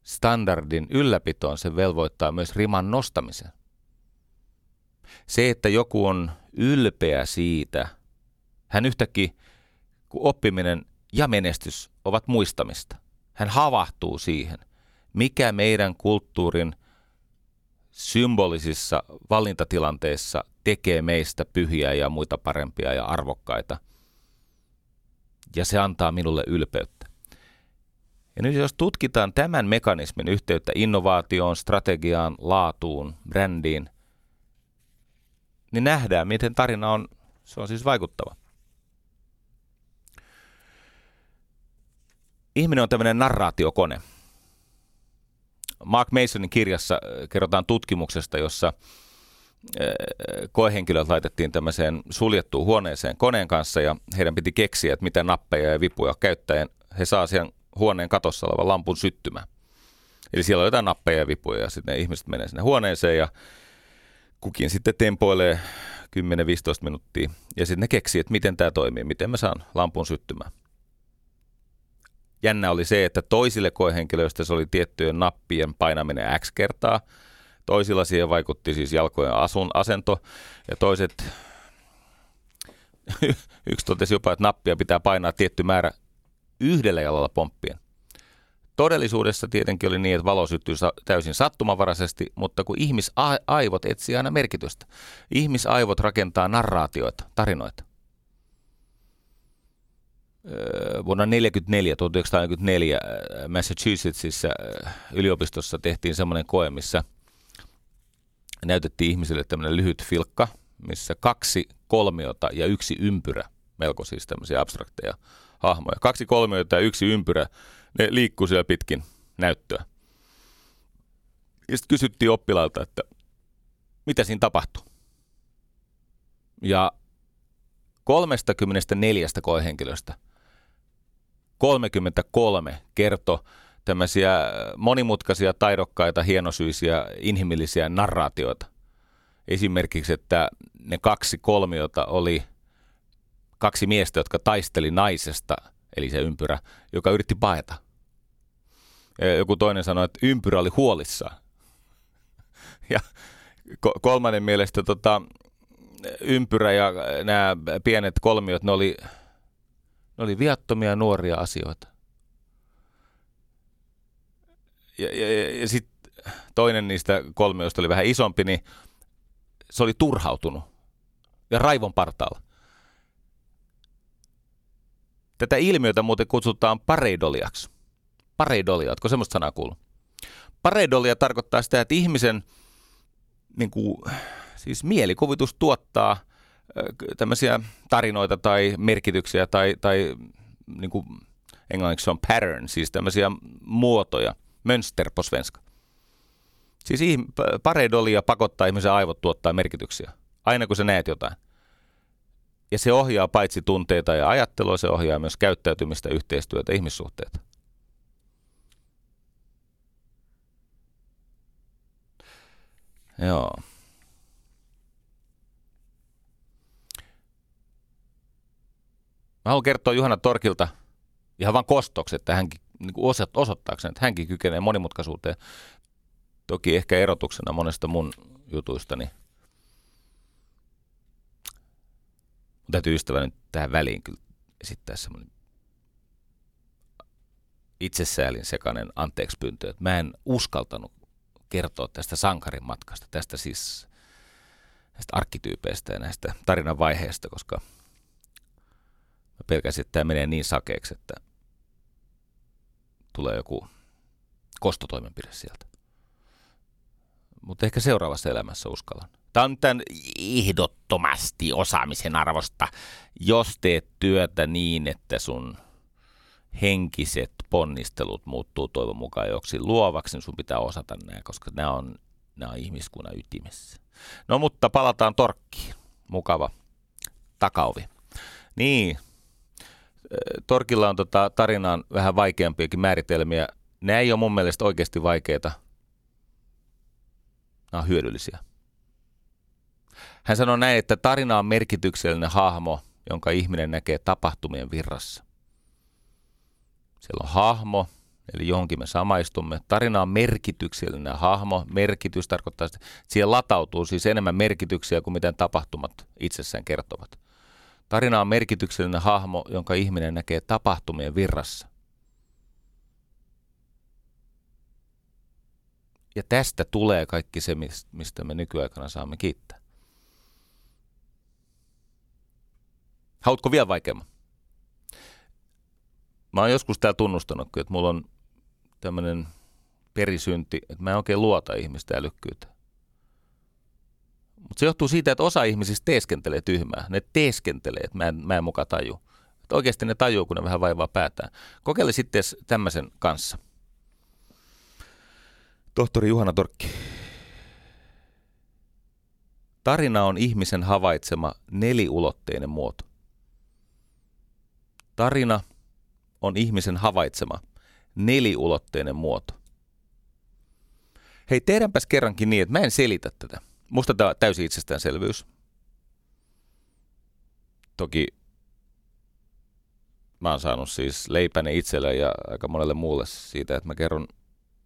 standardin ylläpitoon, se velvoittaa myös riman nostamisen. Se, että joku on ylpeä siitä. Hän yhtäkkiä, kun oppiminen ja menestys ovat muistamista, hän havahtuu siihen, mikä meidän kulttuurin symbolisissa valintatilanteissa tekee meistä pyhiä ja muita parempia ja arvokkaita. Ja se antaa minulle ylpeyttä. Ja nyt jos tutkitaan tämän mekanismin yhteyttä innovaatioon, strategiaan, laatuun, brändiin, niin nähdään, miten tarina on, se on siis vaikuttava. Ihminen on tämmöinen narraatiokone. Mark Masonin kirjassa äh, kerrotaan tutkimuksesta, jossa koehenkilöt laitettiin tämmöiseen suljettuun huoneeseen koneen kanssa ja heidän piti keksiä, että mitä nappeja ja vipuja käyttäen he saa siihen huoneen katossa olevan lampun syttymään. Eli siellä on jotain nappeja ja vipuja ja sitten ne ihmiset menee sinne huoneeseen ja kukin sitten tempoilee 10-15 minuuttia ja sitten ne keksii, että miten tämä toimii, miten mä saan lampun syttymään. Jännä oli se, että toisille koehenkilöistä se oli tiettyjen nappien painaminen X kertaa. Toisilla siihen vaikutti siis jalkojen asun asento ja toiset, yksi totesi jopa, että nappia pitää painaa tietty määrä yhdellä jalalla pomppien. Todellisuudessa tietenkin oli niin, että valo syttyy täysin sattumavaraisesti, mutta kun ihmisaivot etsii aina merkitystä. Ihmisaivot rakentaa narraatioita, tarinoita. Vuonna 1944, 1944 Massachusettsissa yliopistossa tehtiin semmoinen koe, missä näytettiin ihmisille tämmöinen lyhyt filkka, missä kaksi kolmiota ja yksi ympyrä, melko siis tämmöisiä abstrakteja hahmoja. Kaksi kolmiota ja yksi ympyrä, ne liikkuu siellä pitkin näyttöä. Ja sitten kysyttiin oppilailta, että mitä siinä tapahtuu. Ja 34 koehenkilöstä 33 kertoi tämmöisiä monimutkaisia, taidokkaita, hienosyisiä, inhimillisiä narraatioita. Esimerkiksi, että ne kaksi kolmiota oli kaksi miestä, jotka taisteli naisesta, eli se ympyrä, joka yritti paeta. Joku toinen sanoi, että ympyrä oli huolissaan. Ja kolmannen mielestä tota, ympyrä ja nämä pienet kolmiot, ne oli, ne oli viattomia nuoria asioita. Ja, ja, ja, sitten toinen niistä kolmioista oli vähän isompi, niin se oli turhautunut ja raivon partaalla. Tätä ilmiötä muuten kutsutaan pareidoliaksi. Pareidolia, oletko semmoista sanaa kuullut? Pareidolia tarkoittaa sitä, että ihmisen niin kuin, siis mielikuvitus tuottaa tämmöisiä tarinoita tai merkityksiä tai, tai niin kuin englanniksi on pattern, siis tämmöisiä muotoja, mönster på svenska. Siis pareidolia pakottaa ihmisen aivot tuottaa merkityksiä, aina kun sä näet jotain. Ja se ohjaa paitsi tunteita ja ajattelua, se ohjaa myös käyttäytymistä, yhteistyötä, ihmissuhteita. Joo. Mä haluan kertoa Juhana Torkilta ihan vain kostoksi, että hänkin niin osoittaakseen, että hänkin kykenee monimutkaisuuteen. Toki ehkä erotuksena monesta mun jutuistani. Mun täytyy ystävä nyt tähän väliin kyllä esittää semmoinen itsesäälin sekainen anteeksi pyyntö, että mä en uskaltanut kertoa tästä sankarin matkasta, tästä siis näistä arkkityypeistä ja näistä tarinan vaiheista, koska mä pelkäsin, että tämä menee niin sakeeksi, että tulee joku kostotoimenpide sieltä. Mutta ehkä seuraavassa elämässä uskallan. Tämä on tämän ehdottomasti osaamisen arvosta, jos teet työtä niin, että sun henkiset ponnistelut muuttuu toivon mukaan joksi luovaksi, niin sun pitää osata nämä, koska nämä on, nämä on ihmiskunnan ytimessä. No mutta palataan torkkiin. Mukava takaovi. Niin, Torkilla on tota tarinaan vähän vaikeampiakin määritelmiä. Nämä ei ole mun mielestä oikeasti vaikeita. Nämä on hyödyllisiä. Hän sanoi näin, että tarina on merkityksellinen hahmo, jonka ihminen näkee tapahtumien virrassa. Siellä on hahmo, Eli johonkin me samaistumme. Tarina on merkityksellinen hahmo. Merkitys tarkoittaa, että siihen latautuu siis enemmän merkityksiä kuin miten tapahtumat itsessään kertovat. Tarina on merkityksellinen hahmo, jonka ihminen näkee tapahtumien virrassa. Ja tästä tulee kaikki se, mistä me nykyaikana saamme kiittää. Haluatko vielä vaikeamman? Mä oon joskus täällä tunnustanut, että mulla on tämmöinen perisynti, että mä en oikein luota ihmistä älykkyyttä. Mutta se johtuu siitä, että osa ihmisistä teeskentelee tyhmää. Ne teeskentelee, että mä en, mä en muka taju. Että oikeasti ne tajuu, kun ne vähän vaivaa päätään. Kokeile sitten tämmöisen kanssa. Tohtori Juhana Torkki. Tarina on ihmisen havaitsema neliulotteinen muoto. Tarina on ihmisen havaitsema neliulotteinen muoto. Hei, tehdäänpäs kerrankin niin, että mä en selitä tätä. Musta tämä täysin itsestäänselvyys. Toki mä oon saanut siis leipäni itselle ja aika monelle muulle siitä, että mä kerron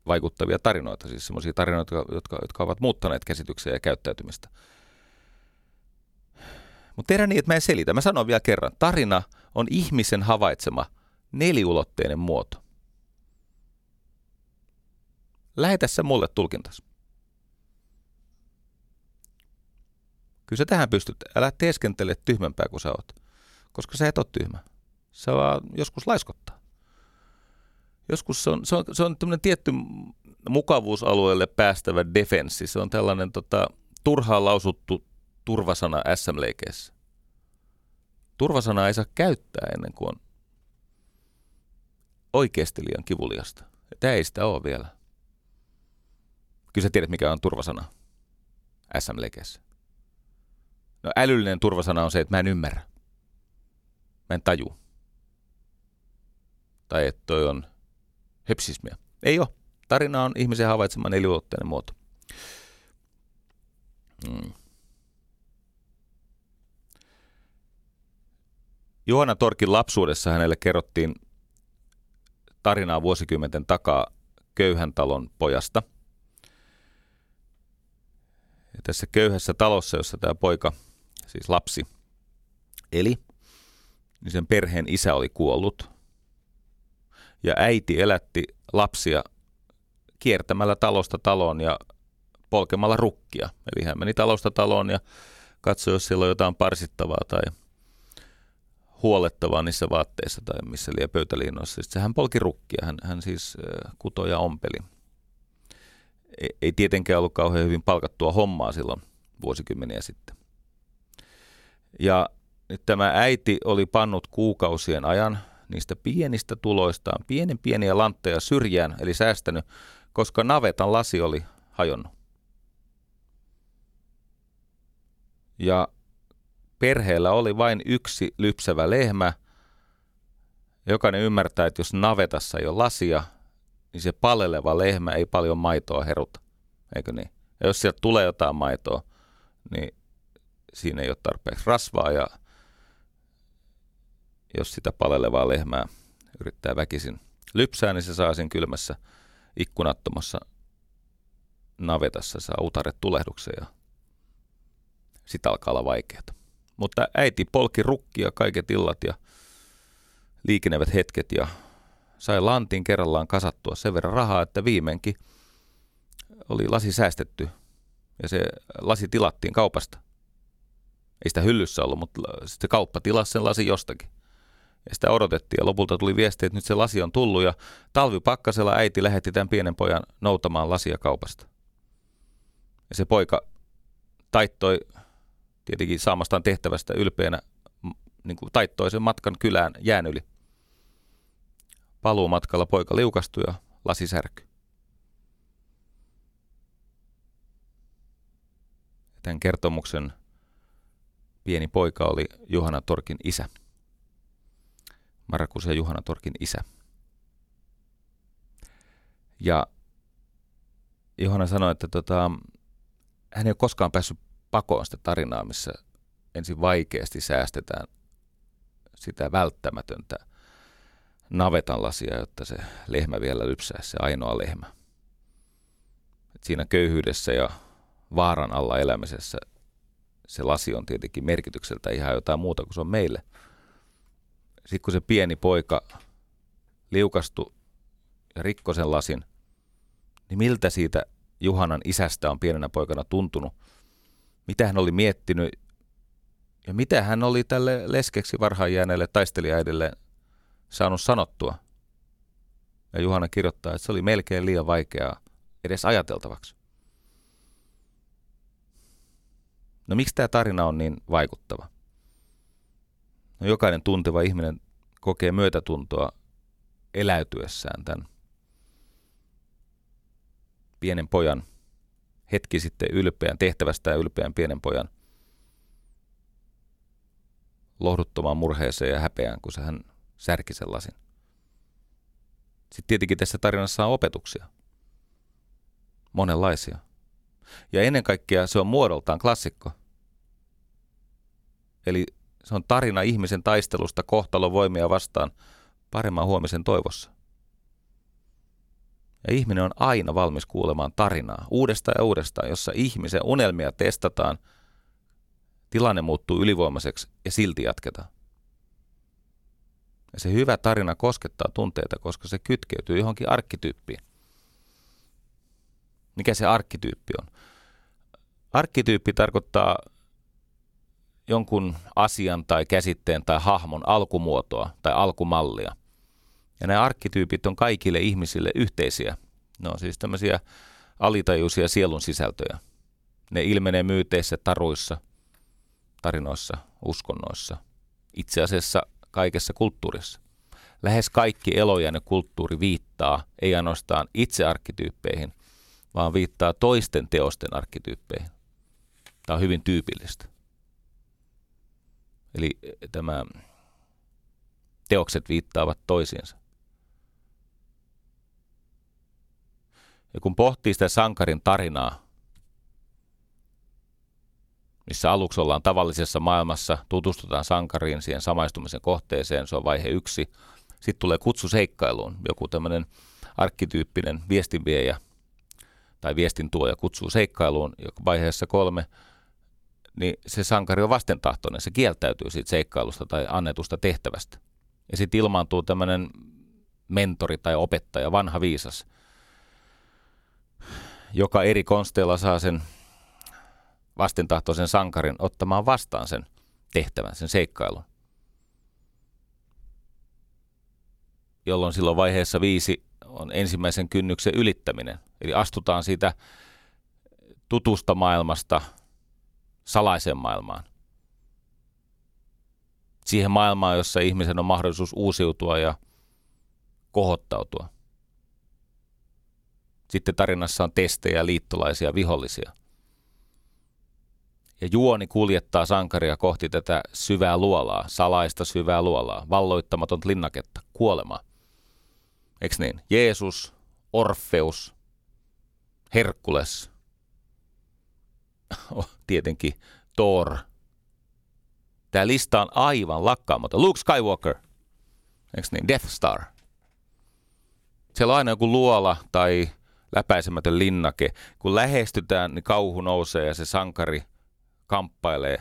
vaikuttavia tarinoita, siis semmoisia tarinoita, jotka, jotka ovat muuttaneet käsityksiä ja käyttäytymistä. Mutta tehdään niin, että mä en selitä. Mä sanon vielä kerran. Tarina on ihmisen havaitsema neliulotteinen muoto. Lähetä se mulle tulkintas. Kyllä sä tähän pystyt. Älä teeskentele tyhmempää kuin sä oot. Koska sä et ole tyhmä. Se vaan joskus laiskottaa. Joskus se on, se on, se on tämmöinen tietty mukavuusalueelle päästävä defenssi. Se on tällainen tota, turhaan lausuttu turvasana SM-leikeissä. Turvasana ei saa käyttää ennen kuin on oikeasti liian kivuliasta. Tämä ei sitä ole vielä. Kyllä sä tiedät, mikä on turvasana SM-leikeissä. No älyllinen turvasana on se, että mä en ymmärrä. Mä en taju. Tai että toi on hepsismia. Ei ole. Tarina on ihmisen havaitsema neliulotteinen muoto. Mm. Johanna Torkin lapsuudessa hänelle kerrottiin tarinaa vuosikymmenten takaa köyhän talon pojasta. Ja tässä köyhässä talossa, jossa tämä poika, siis lapsi, eli, niin sen perheen isä oli kuollut. Ja äiti elätti lapsia kiertämällä talosta taloon ja polkemalla rukkia. Eli hän meni talosta taloon ja katsoi, jos siellä on jotain parsittavaa tai huolettavaa niissä vaatteissa tai missä liian pöytäliinoissa. Sitten hän polki rukkia, hän, hän siis kutoja ompeli. Ei, ei tietenkään ollut kauhean hyvin palkattua hommaa silloin vuosikymmeniä sitten. Ja tämä äiti oli pannut kuukausien ajan niistä pienistä tuloistaan pienen pieniä lantteja syrjään, eli säästänyt, koska navetan lasi oli hajonnut. Ja perheellä oli vain yksi lypsävä lehmä. Jokainen ymmärtää, että jos navetassa ei ole lasia, niin se paleleva lehmä ei paljon maitoa heruta. Eikö niin? Ja jos sieltä tulee jotain maitoa, niin siinä ei ole tarpeeksi rasvaa ja jos sitä palelevaa lehmää yrittää väkisin lypsää, niin se saa sen kylmässä ikkunattomassa navetassa, saa utaret tulehduksen ja sitä alkaa olla vaikeaa. Mutta äiti polki rukkia kaiket illat ja liikenevät hetket ja sai lantin kerrallaan kasattua sen verran rahaa, että viimeinkin oli lasi säästetty ja se lasi tilattiin kaupasta. Ei sitä hyllyssä ollut, mutta sitten kauppa tilasi sen lasi jostakin. Ja sitä odotettiin ja lopulta tuli viesti, että nyt se lasi on tullut ja talvipakkasella äiti lähetti tämän pienen pojan noutamaan lasia kaupasta. Ja se poika taittoi tietenkin saamastaan tehtävästä ylpeänä niin kuin taittoi sen matkan kylään jään yli. Paluumatkalla poika liukastui ja lasi särky. Tämän kertomuksen pieni poika oli Juhana Torkin isä. Markus ja Juhana Torkin isä. Ja Johanna sanoi, että tota, hän ei ole koskaan päässyt pakoon sitä tarinaa, missä ensin vaikeasti säästetään sitä välttämätöntä navetan lasia, jotta se lehmä vielä lypsäisi, se ainoa lehmä. Et siinä köyhyydessä ja vaaran alla elämisessä se lasi on tietenkin merkitykseltä ihan jotain muuta kuin se on meille. Sitten kun se pieni poika liukastui ja rikkoi sen lasin, niin miltä siitä Juhanan isästä on pienenä poikana tuntunut? Mitä hän oli miettinyt ja mitä hän oli tälle leskeksi varhaan jääneelle taistelijaidille saanut sanottua? Ja Juhana kirjoittaa, että se oli melkein liian vaikeaa edes ajateltavaksi. No miksi tämä tarina on niin vaikuttava? No, jokainen tunteva ihminen kokee myötätuntoa eläytyessään tämän pienen pojan, hetki sitten ylpeän, ja ylpeän pienen pojan lohduttomaan murheeseen ja häpeään, kun hän särki sen lasin. Sitten tietenkin tässä tarinassa on opetuksia. Monenlaisia. Ja ennen kaikkea se on muodoltaan klassikko. Eli se on tarina ihmisen taistelusta kohtalon voimia vastaan paremman huomisen toivossa. Ja ihminen on aina valmis kuulemaan tarinaa uudestaan ja uudestaan, jossa ihmisen unelmia testataan, tilanne muuttuu ylivoimaiseksi ja silti jatketaan. Ja se hyvä tarina koskettaa tunteita, koska se kytkeytyy johonkin arkkityyppiin. Mikä se arkkityyppi on? Arkkityyppi tarkoittaa jonkun asian tai käsitteen tai hahmon alkumuotoa tai alkumallia. Ja nämä arkkityypit on kaikille ihmisille yhteisiä. Ne on siis tämmöisiä alitajuisia sielun sisältöjä. Ne ilmenee myyteissä, taruissa, tarinoissa, uskonnoissa, itse asiassa kaikessa kulttuurissa. Lähes kaikki elojainen kulttuuri viittaa ei ainoastaan itse arkkityyppeihin, vaan viittaa toisten teosten arkkityyppeihin. Tämä on hyvin tyypillistä. Eli tämä teokset viittaavat toisiinsa. Ja kun pohtii sitä sankarin tarinaa, missä aluksi ollaan tavallisessa maailmassa, tutustutaan sankariin, siihen samaistumisen kohteeseen, se on vaihe yksi. Sitten tulee kutsu seikkailuun, joku tämmöinen arkkityyppinen viestinviejä tai viestintuoja kutsuu seikkailuun, vaiheessa kolme, niin se sankari on vastentahtoinen, se kieltäytyy siitä seikkailusta tai annetusta tehtävästä. Ja sitten ilmaantuu tämmöinen mentori tai opettaja, vanha viisas, joka eri konsteilla saa sen vastentahtoisen sankarin ottamaan vastaan sen tehtävän, sen seikkailun. Jolloin silloin vaiheessa viisi on ensimmäisen kynnyksen ylittäminen. Eli astutaan siitä tutusta maailmasta salaiseen maailmaan. Siihen maailmaan, jossa ihmisen on mahdollisuus uusiutua ja kohottautua. Sitten tarinassa on testejä, liittolaisia, vihollisia. Ja juoni kuljettaa sankaria kohti tätä syvää luolaa, salaista syvää luolaa, valloittamaton linnaketta, kuolemaa. Eikö niin? Jeesus, Orfeus, Herkules, oh, tietenkin Thor. Tämä lista on aivan lakkaamaton. Luke Skywalker, eikö niin? Death Star. Siellä on aina joku luola tai läpäisemätön linnake. Kun lähestytään, niin kauhu nousee ja se sankari kamppailee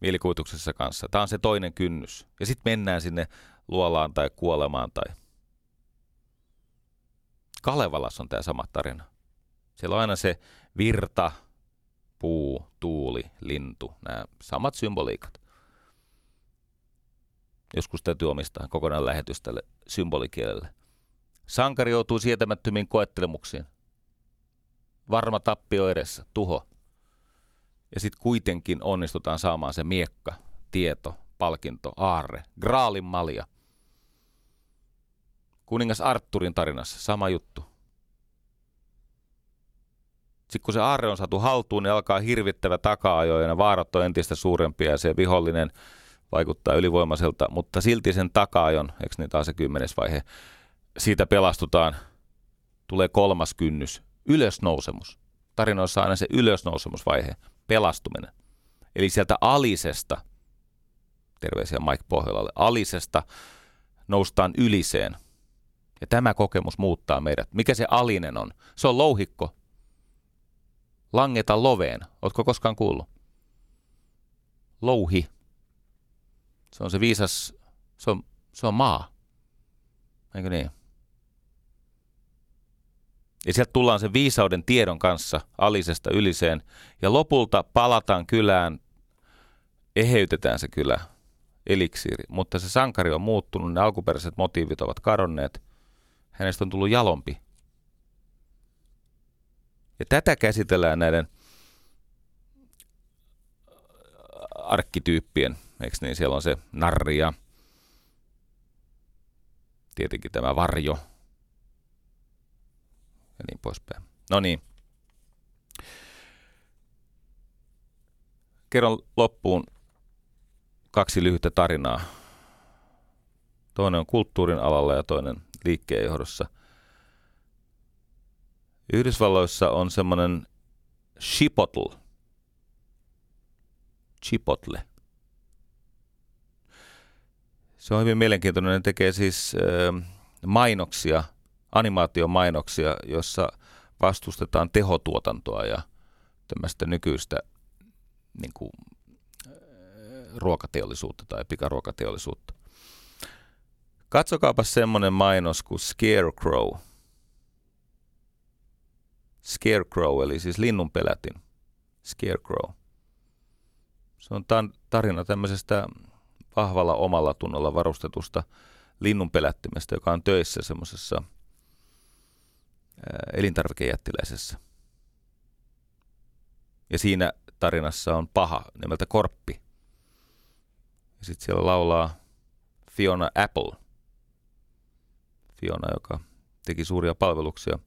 mielikuvituksessa kanssa. Tämä on se toinen kynnys. Ja sitten mennään sinne luolaan tai kuolemaan tai... Kalevalas on tämä sama tarina. Siellä on aina se virta, puu, tuuli, lintu, nämä samat symboliikat. Joskus täytyy omistaa kokonaan lähetys tälle symbolikielelle. Sankari joutuu sietämättömiin koettelemuksiin. Varma tappio edessä, tuho. Ja sitten kuitenkin onnistutaan saamaan se miekka, tieto, palkinto, aarre, graalin malja. Kuningas Arturin tarinassa sama juttu. Sitten kun se aarre on saatu haltuun, niin alkaa hirvittävä taka-ajo ja ne vaarat on entistä suurempia ja se vihollinen vaikuttaa ylivoimaiselta, mutta silti sen taka-ajon, eikö niin taas se kymmenes vaihe, siitä pelastutaan, tulee kolmas kynnys, ylösnousemus. Tarinoissa on aina se ylösnousemusvaihe, pelastuminen. Eli sieltä alisesta, terveisiä Mike Pohjolalle, alisesta noustaan yliseen. Ja tämä kokemus muuttaa meidät. Mikä se alinen on? Se on louhikko. Langeta loveen. Ootko koskaan kuullut? Louhi. Se on se viisas, se on, se on maa. Eikö niin? Ja sieltä tullaan sen viisauden tiedon kanssa alisesta yliseen. Ja lopulta palataan kylään, eheytetään se kylä, eliksiiri. Mutta se sankari on muuttunut, ne alkuperäiset motiivit ovat kadonneet. Hänestä on tullut jalompi. Ja tätä käsitellään näiden arkkityyppien, eikö niin? Siellä on se narri ja tietenkin tämä varjo ja niin poispäin. No niin. Kerron loppuun kaksi lyhyttä tarinaa. Toinen on kulttuurin alalla ja toinen liikkeenjohdossa. Yhdysvalloissa on semmoinen Chipotle. Chipotle. Se on hyvin mielenkiintoinen. Ne tekee siis äh, mainoksia, animaatiomainoksia, jossa vastustetaan tehotuotantoa ja tämmöistä nykyistä niin kuin, äh, ruokateollisuutta tai pikaruokateollisuutta. Katsokaapa semmoinen mainos kuin Scarecrow. Scarecrow, eli siis linnunpelätin. Scarecrow. Se on tarina tämmöisestä vahvalla omalla tunnolla varustetusta linnunpelättimestä, joka on töissä semmoisessa elintarvikejättiläisessä. Ja siinä tarinassa on paha nimeltä Korppi. Ja sitten siellä laulaa Fiona Apple. Fiona, joka teki suuria palveluksia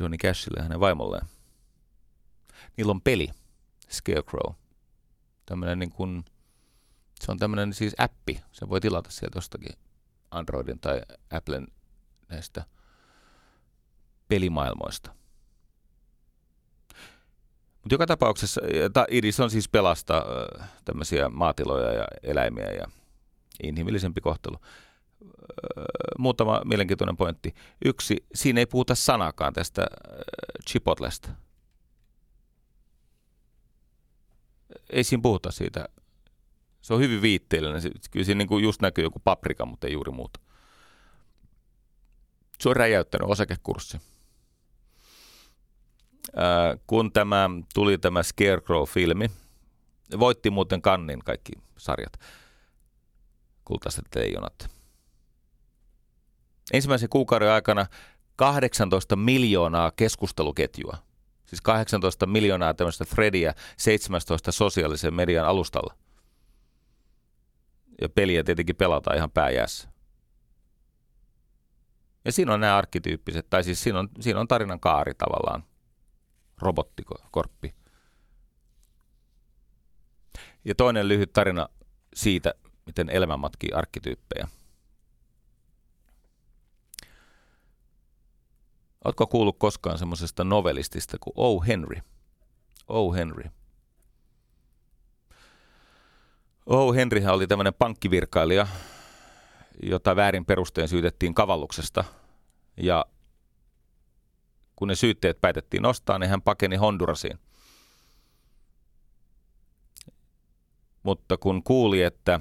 Johnny Cashille ja hänen vaimolleen. Niillä on peli, Scarecrow. Tämmöinen niin kuin se on tämmöinen siis appi. Se voi tilata sieltä jostakin Androidin tai Applen näistä pelimaailmoista. Mutta joka tapauksessa ta, Iris on siis pelasta tämmöisiä maatiloja ja eläimiä ja inhimillisempi kohtelu. Muutama mielenkiintoinen pointti. Yksi, siinä ei puhuta sanakaan tästä Chipotlesta. Ei siinä puhuta siitä se on hyvin viitteellinen. Kyllä siinä niin just näkyy joku paprika, mutta ei juuri muuta. Se on räjäyttänyt osakekurssi. Ää, kun tämä tuli tämä Scarecrow-filmi, voitti muuten kannin kaikki sarjat. Kultaiset leijonat. Ensimmäisen kuukauden aikana 18 miljoonaa keskusteluketjua. Siis 18 miljoonaa tämmöistä threadia 17 sosiaalisen median alustalla ja peliä tietenkin pelataan ihan pääjässä. Ja siinä on nämä arkkityyppiset, tai siis siinä on, siinä on tarinan kaari tavallaan, robottikorppi. Ja toinen lyhyt tarina siitä, miten elämä matkii arkkityyppejä. Oletko kuullut koskaan semmoisesta novelistista kuin O. Henry? O. Henry. Oh, Henrihän oli tämmöinen pankkivirkailija, jota väärin perustein syytettiin kavalluksesta. Ja kun ne syytteet päätettiin nostaa, niin hän pakeni Hondurasiin. Mutta kun kuuli, että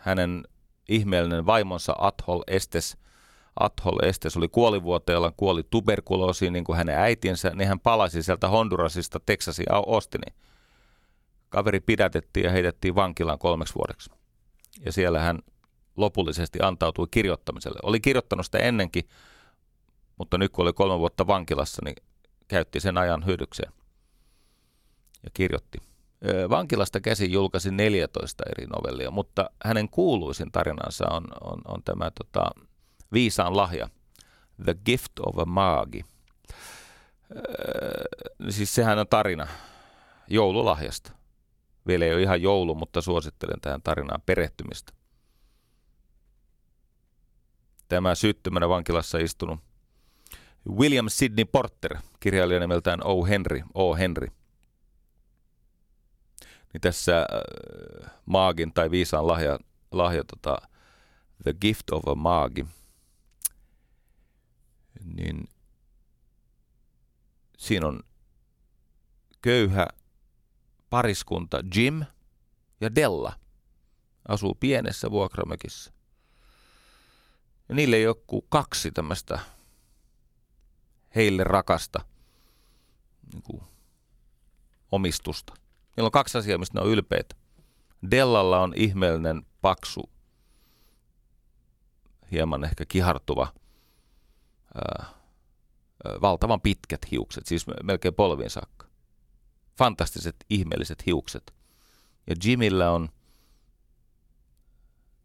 hänen ihmeellinen vaimonsa Athol Estes, Athol Estes oli kuolivuoteella, kuoli tuberkuloosiin niin kuin hänen äitinsä, niin hän palasi sieltä Hondurasista Texasin Austiniin Kaveri pidätettiin ja heitettiin vankilaan kolmeksi vuodeksi. Ja siellä hän lopullisesti antautui kirjoittamiselle. Oli kirjoittanut sitä ennenkin, mutta nyt kun oli kolme vuotta vankilassa, niin käytti sen ajan hyödykseen ja kirjoitti. Vankilasta käsin julkaisi 14 eri novellia, mutta hänen kuuluisin tarinansa on, on, on tämä tota, Viisaan lahja, The Gift of a Magi. Öö, siis sehän on tarina joululahjasta. Vielä ei ole ihan joulu, mutta suosittelen tähän tarinaan perehtymistä. Tämä syyttömänä vankilassa istunut William Sidney Porter, kirjailija nimeltään O. Henry, O. Henry. Niin tässä äh, maagin tai viisaan lahja, lahja tota, The Gift of a Maagi, niin siinä on köyhä pariskunta Jim ja Della asuu pienessä vuokramökissä. Ja niille ei ole kaksi tämmöistä heille rakasta niin kuin, omistusta. Niillä on kaksi asiaa, mistä ne on ylpeitä. Dellalla on ihmeellinen, paksu, hieman ehkä kihartuva, valtavan pitkät hiukset, siis melkein polviin saakka. Fantastiset, ihmeelliset hiukset. Ja Jimillä on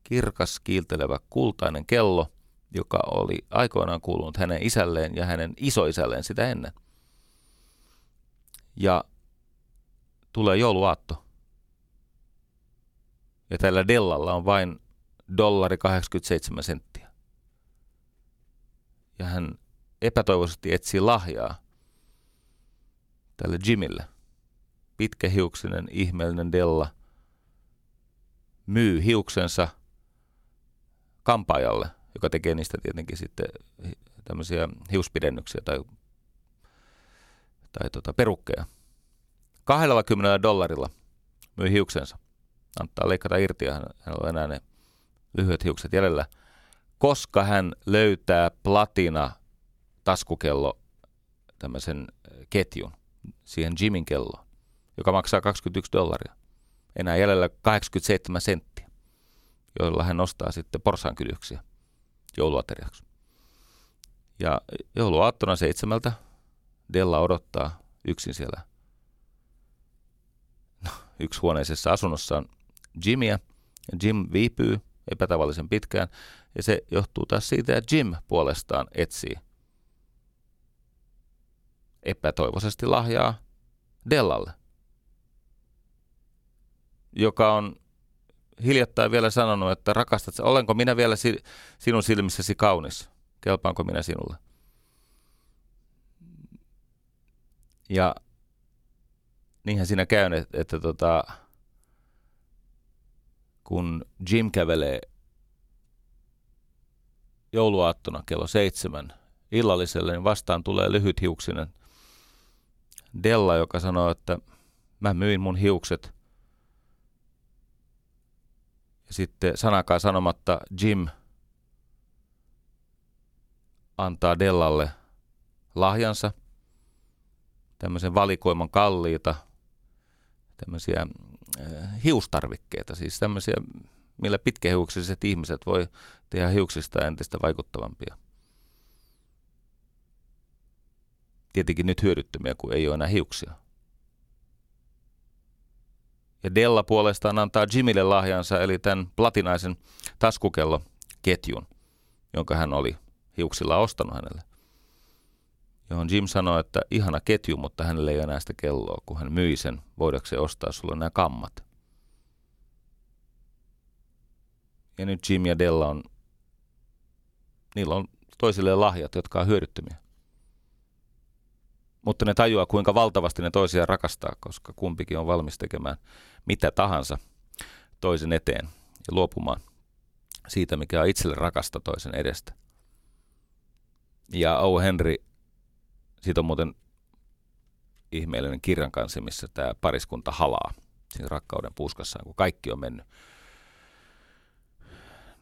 kirkas, kiiltelevä, kultainen kello, joka oli aikoinaan kuulunut hänen isälleen ja hänen isoisälleen sitä ennen. Ja tulee jouluaatto. Ja tällä Dellalla on vain dollari 87 senttiä. Ja hän epätoivoisesti etsii lahjaa tälle Jimille. Pitkähiuksinen, ihmeellinen Della myy hiuksensa kampaajalle, joka tekee niistä tietenkin sitten tämmöisiä hiuspidennyksiä tai, tai tota, perukkeja. 20 dollarilla myy hiuksensa. Antaa leikata irti ja hänellä on enää ne lyhyet hiukset jäljellä, koska hän löytää platina taskukello tämmöisen ketjun siihen Jimin kelloon, joka maksaa 21 dollaria. Enää jäljellä 87 senttiä, joilla hän nostaa sitten porsaankyljöksiä jouluateriaksi. Ja jouluaattona seitsemältä Della odottaa yksin siellä no, huoneisessa asunnossaan Jimmyä. Ja Jim viipyy epätavallisen pitkään, ja se johtuu taas siitä, että Jim puolestaan etsii epätoivoisesti lahjaa Dellalle, joka on hiljattain vielä sanonut, että rakastat, olenko minä vielä si- sinun silmissäsi kaunis? Kelpaanko minä sinulle? Ja niinhän siinä käy, että, että tota, kun Jim kävelee jouluaattona kello seitsemän illalliselle, niin vastaan tulee lyhythiuksinen Della, joka sanoo, että mä myin mun hiukset. Ja sitten sanakaan sanomatta Jim antaa Dellalle lahjansa, tämmöisen valikoiman kalliita, tämmöisiä hiustarvikkeita, siis tämmöisiä, millä pitkähiuksiset ihmiset voi tehdä hiuksista entistä vaikuttavampia. tietenkin nyt hyödyttömiä, kun ei ole enää hiuksia. Ja Della puolestaan antaa Jimille lahjansa, eli tämän platinaisen taskukelloketjun, jonka hän oli hiuksilla ostanut hänelle. Johon Jim sanoi, että ihana ketju, mutta hänelle ei ole enää sitä kelloa, kun hän myi sen, voidakseen ostaa sulle nämä kammat. Ja nyt Jim ja Della on, niillä on toisilleen lahjat, jotka on hyödyttömiä mutta ne tajuaa, kuinka valtavasti ne toisiaan rakastaa, koska kumpikin on valmis tekemään mitä tahansa toisen eteen ja luopumaan siitä, mikä on itselle rakasta toisen edestä. Ja O. Henry, siitä on muuten ihmeellinen kirjan kanssa, missä tämä pariskunta halaa siinä rakkauden puskassaan, kun kaikki on mennyt.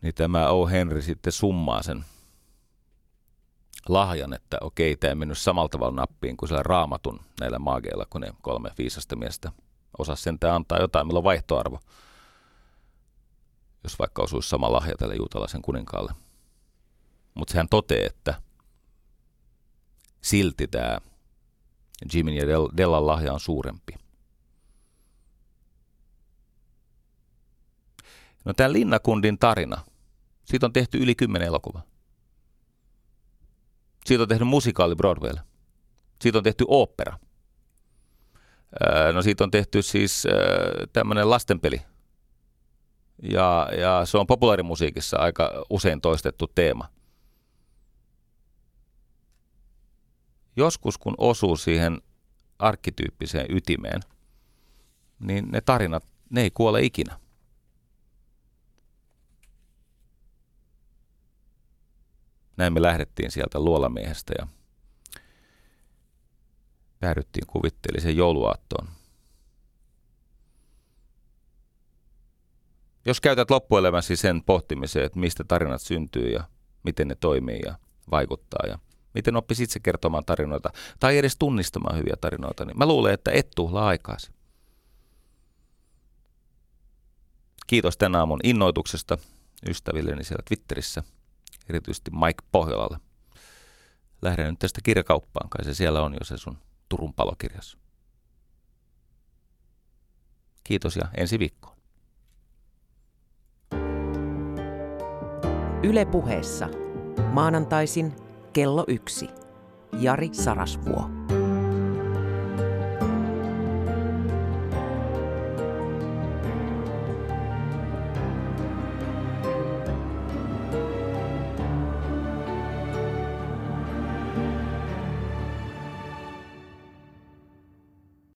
Niin tämä O. Henry sitten summaa sen lahjan, että okei, tämä ei mennyt samalla tavalla nappiin kuin siellä raamatun näillä maageilla, kun ne kolme viisasta miestä osas sentään antaa jotain, millä on vaihtoarvo, jos vaikka osuisi sama lahja tälle juutalaisen kuninkaalle. Mutta sehän totee, että silti tämä Jimin ja Dellan lahja on suurempi. No tämä Linnakundin tarina, siitä on tehty yli kymmenen elokuvaa. Siitä on tehty musikaali Broadwaylle. Siitä on tehty opera. No siitä on tehty siis tämmöinen lastenpeli. Ja, ja se on populaarimusiikissa aika usein toistettu teema. Joskus kun osuu siihen arkkityyppiseen ytimeen, niin ne tarinat, ne ei kuole ikinä. Näin me lähdettiin sieltä luolamiehestä ja päädyttiin kuvitteelliseen jouluaattoon. Jos käytät loppuelämäsi sen pohtimiseen, että mistä tarinat syntyy ja miten ne toimii ja vaikuttaa ja miten oppisi itse kertomaan tarinoita tai edes tunnistamaan hyviä tarinoita, niin mä luulen, että et tuhlaa aikaasi. Kiitos tänä aamun innoituksesta ystävilleni siellä Twitterissä, erityisesti Mike Pohjolalle. Lähden nyt tästä kirjakauppaan, kai se siellä on jo se sun Turun palokirjas. Kiitos ja ensi viikkoon. Yle puheessa. Maanantaisin kello yksi. Jari Sarasvuo.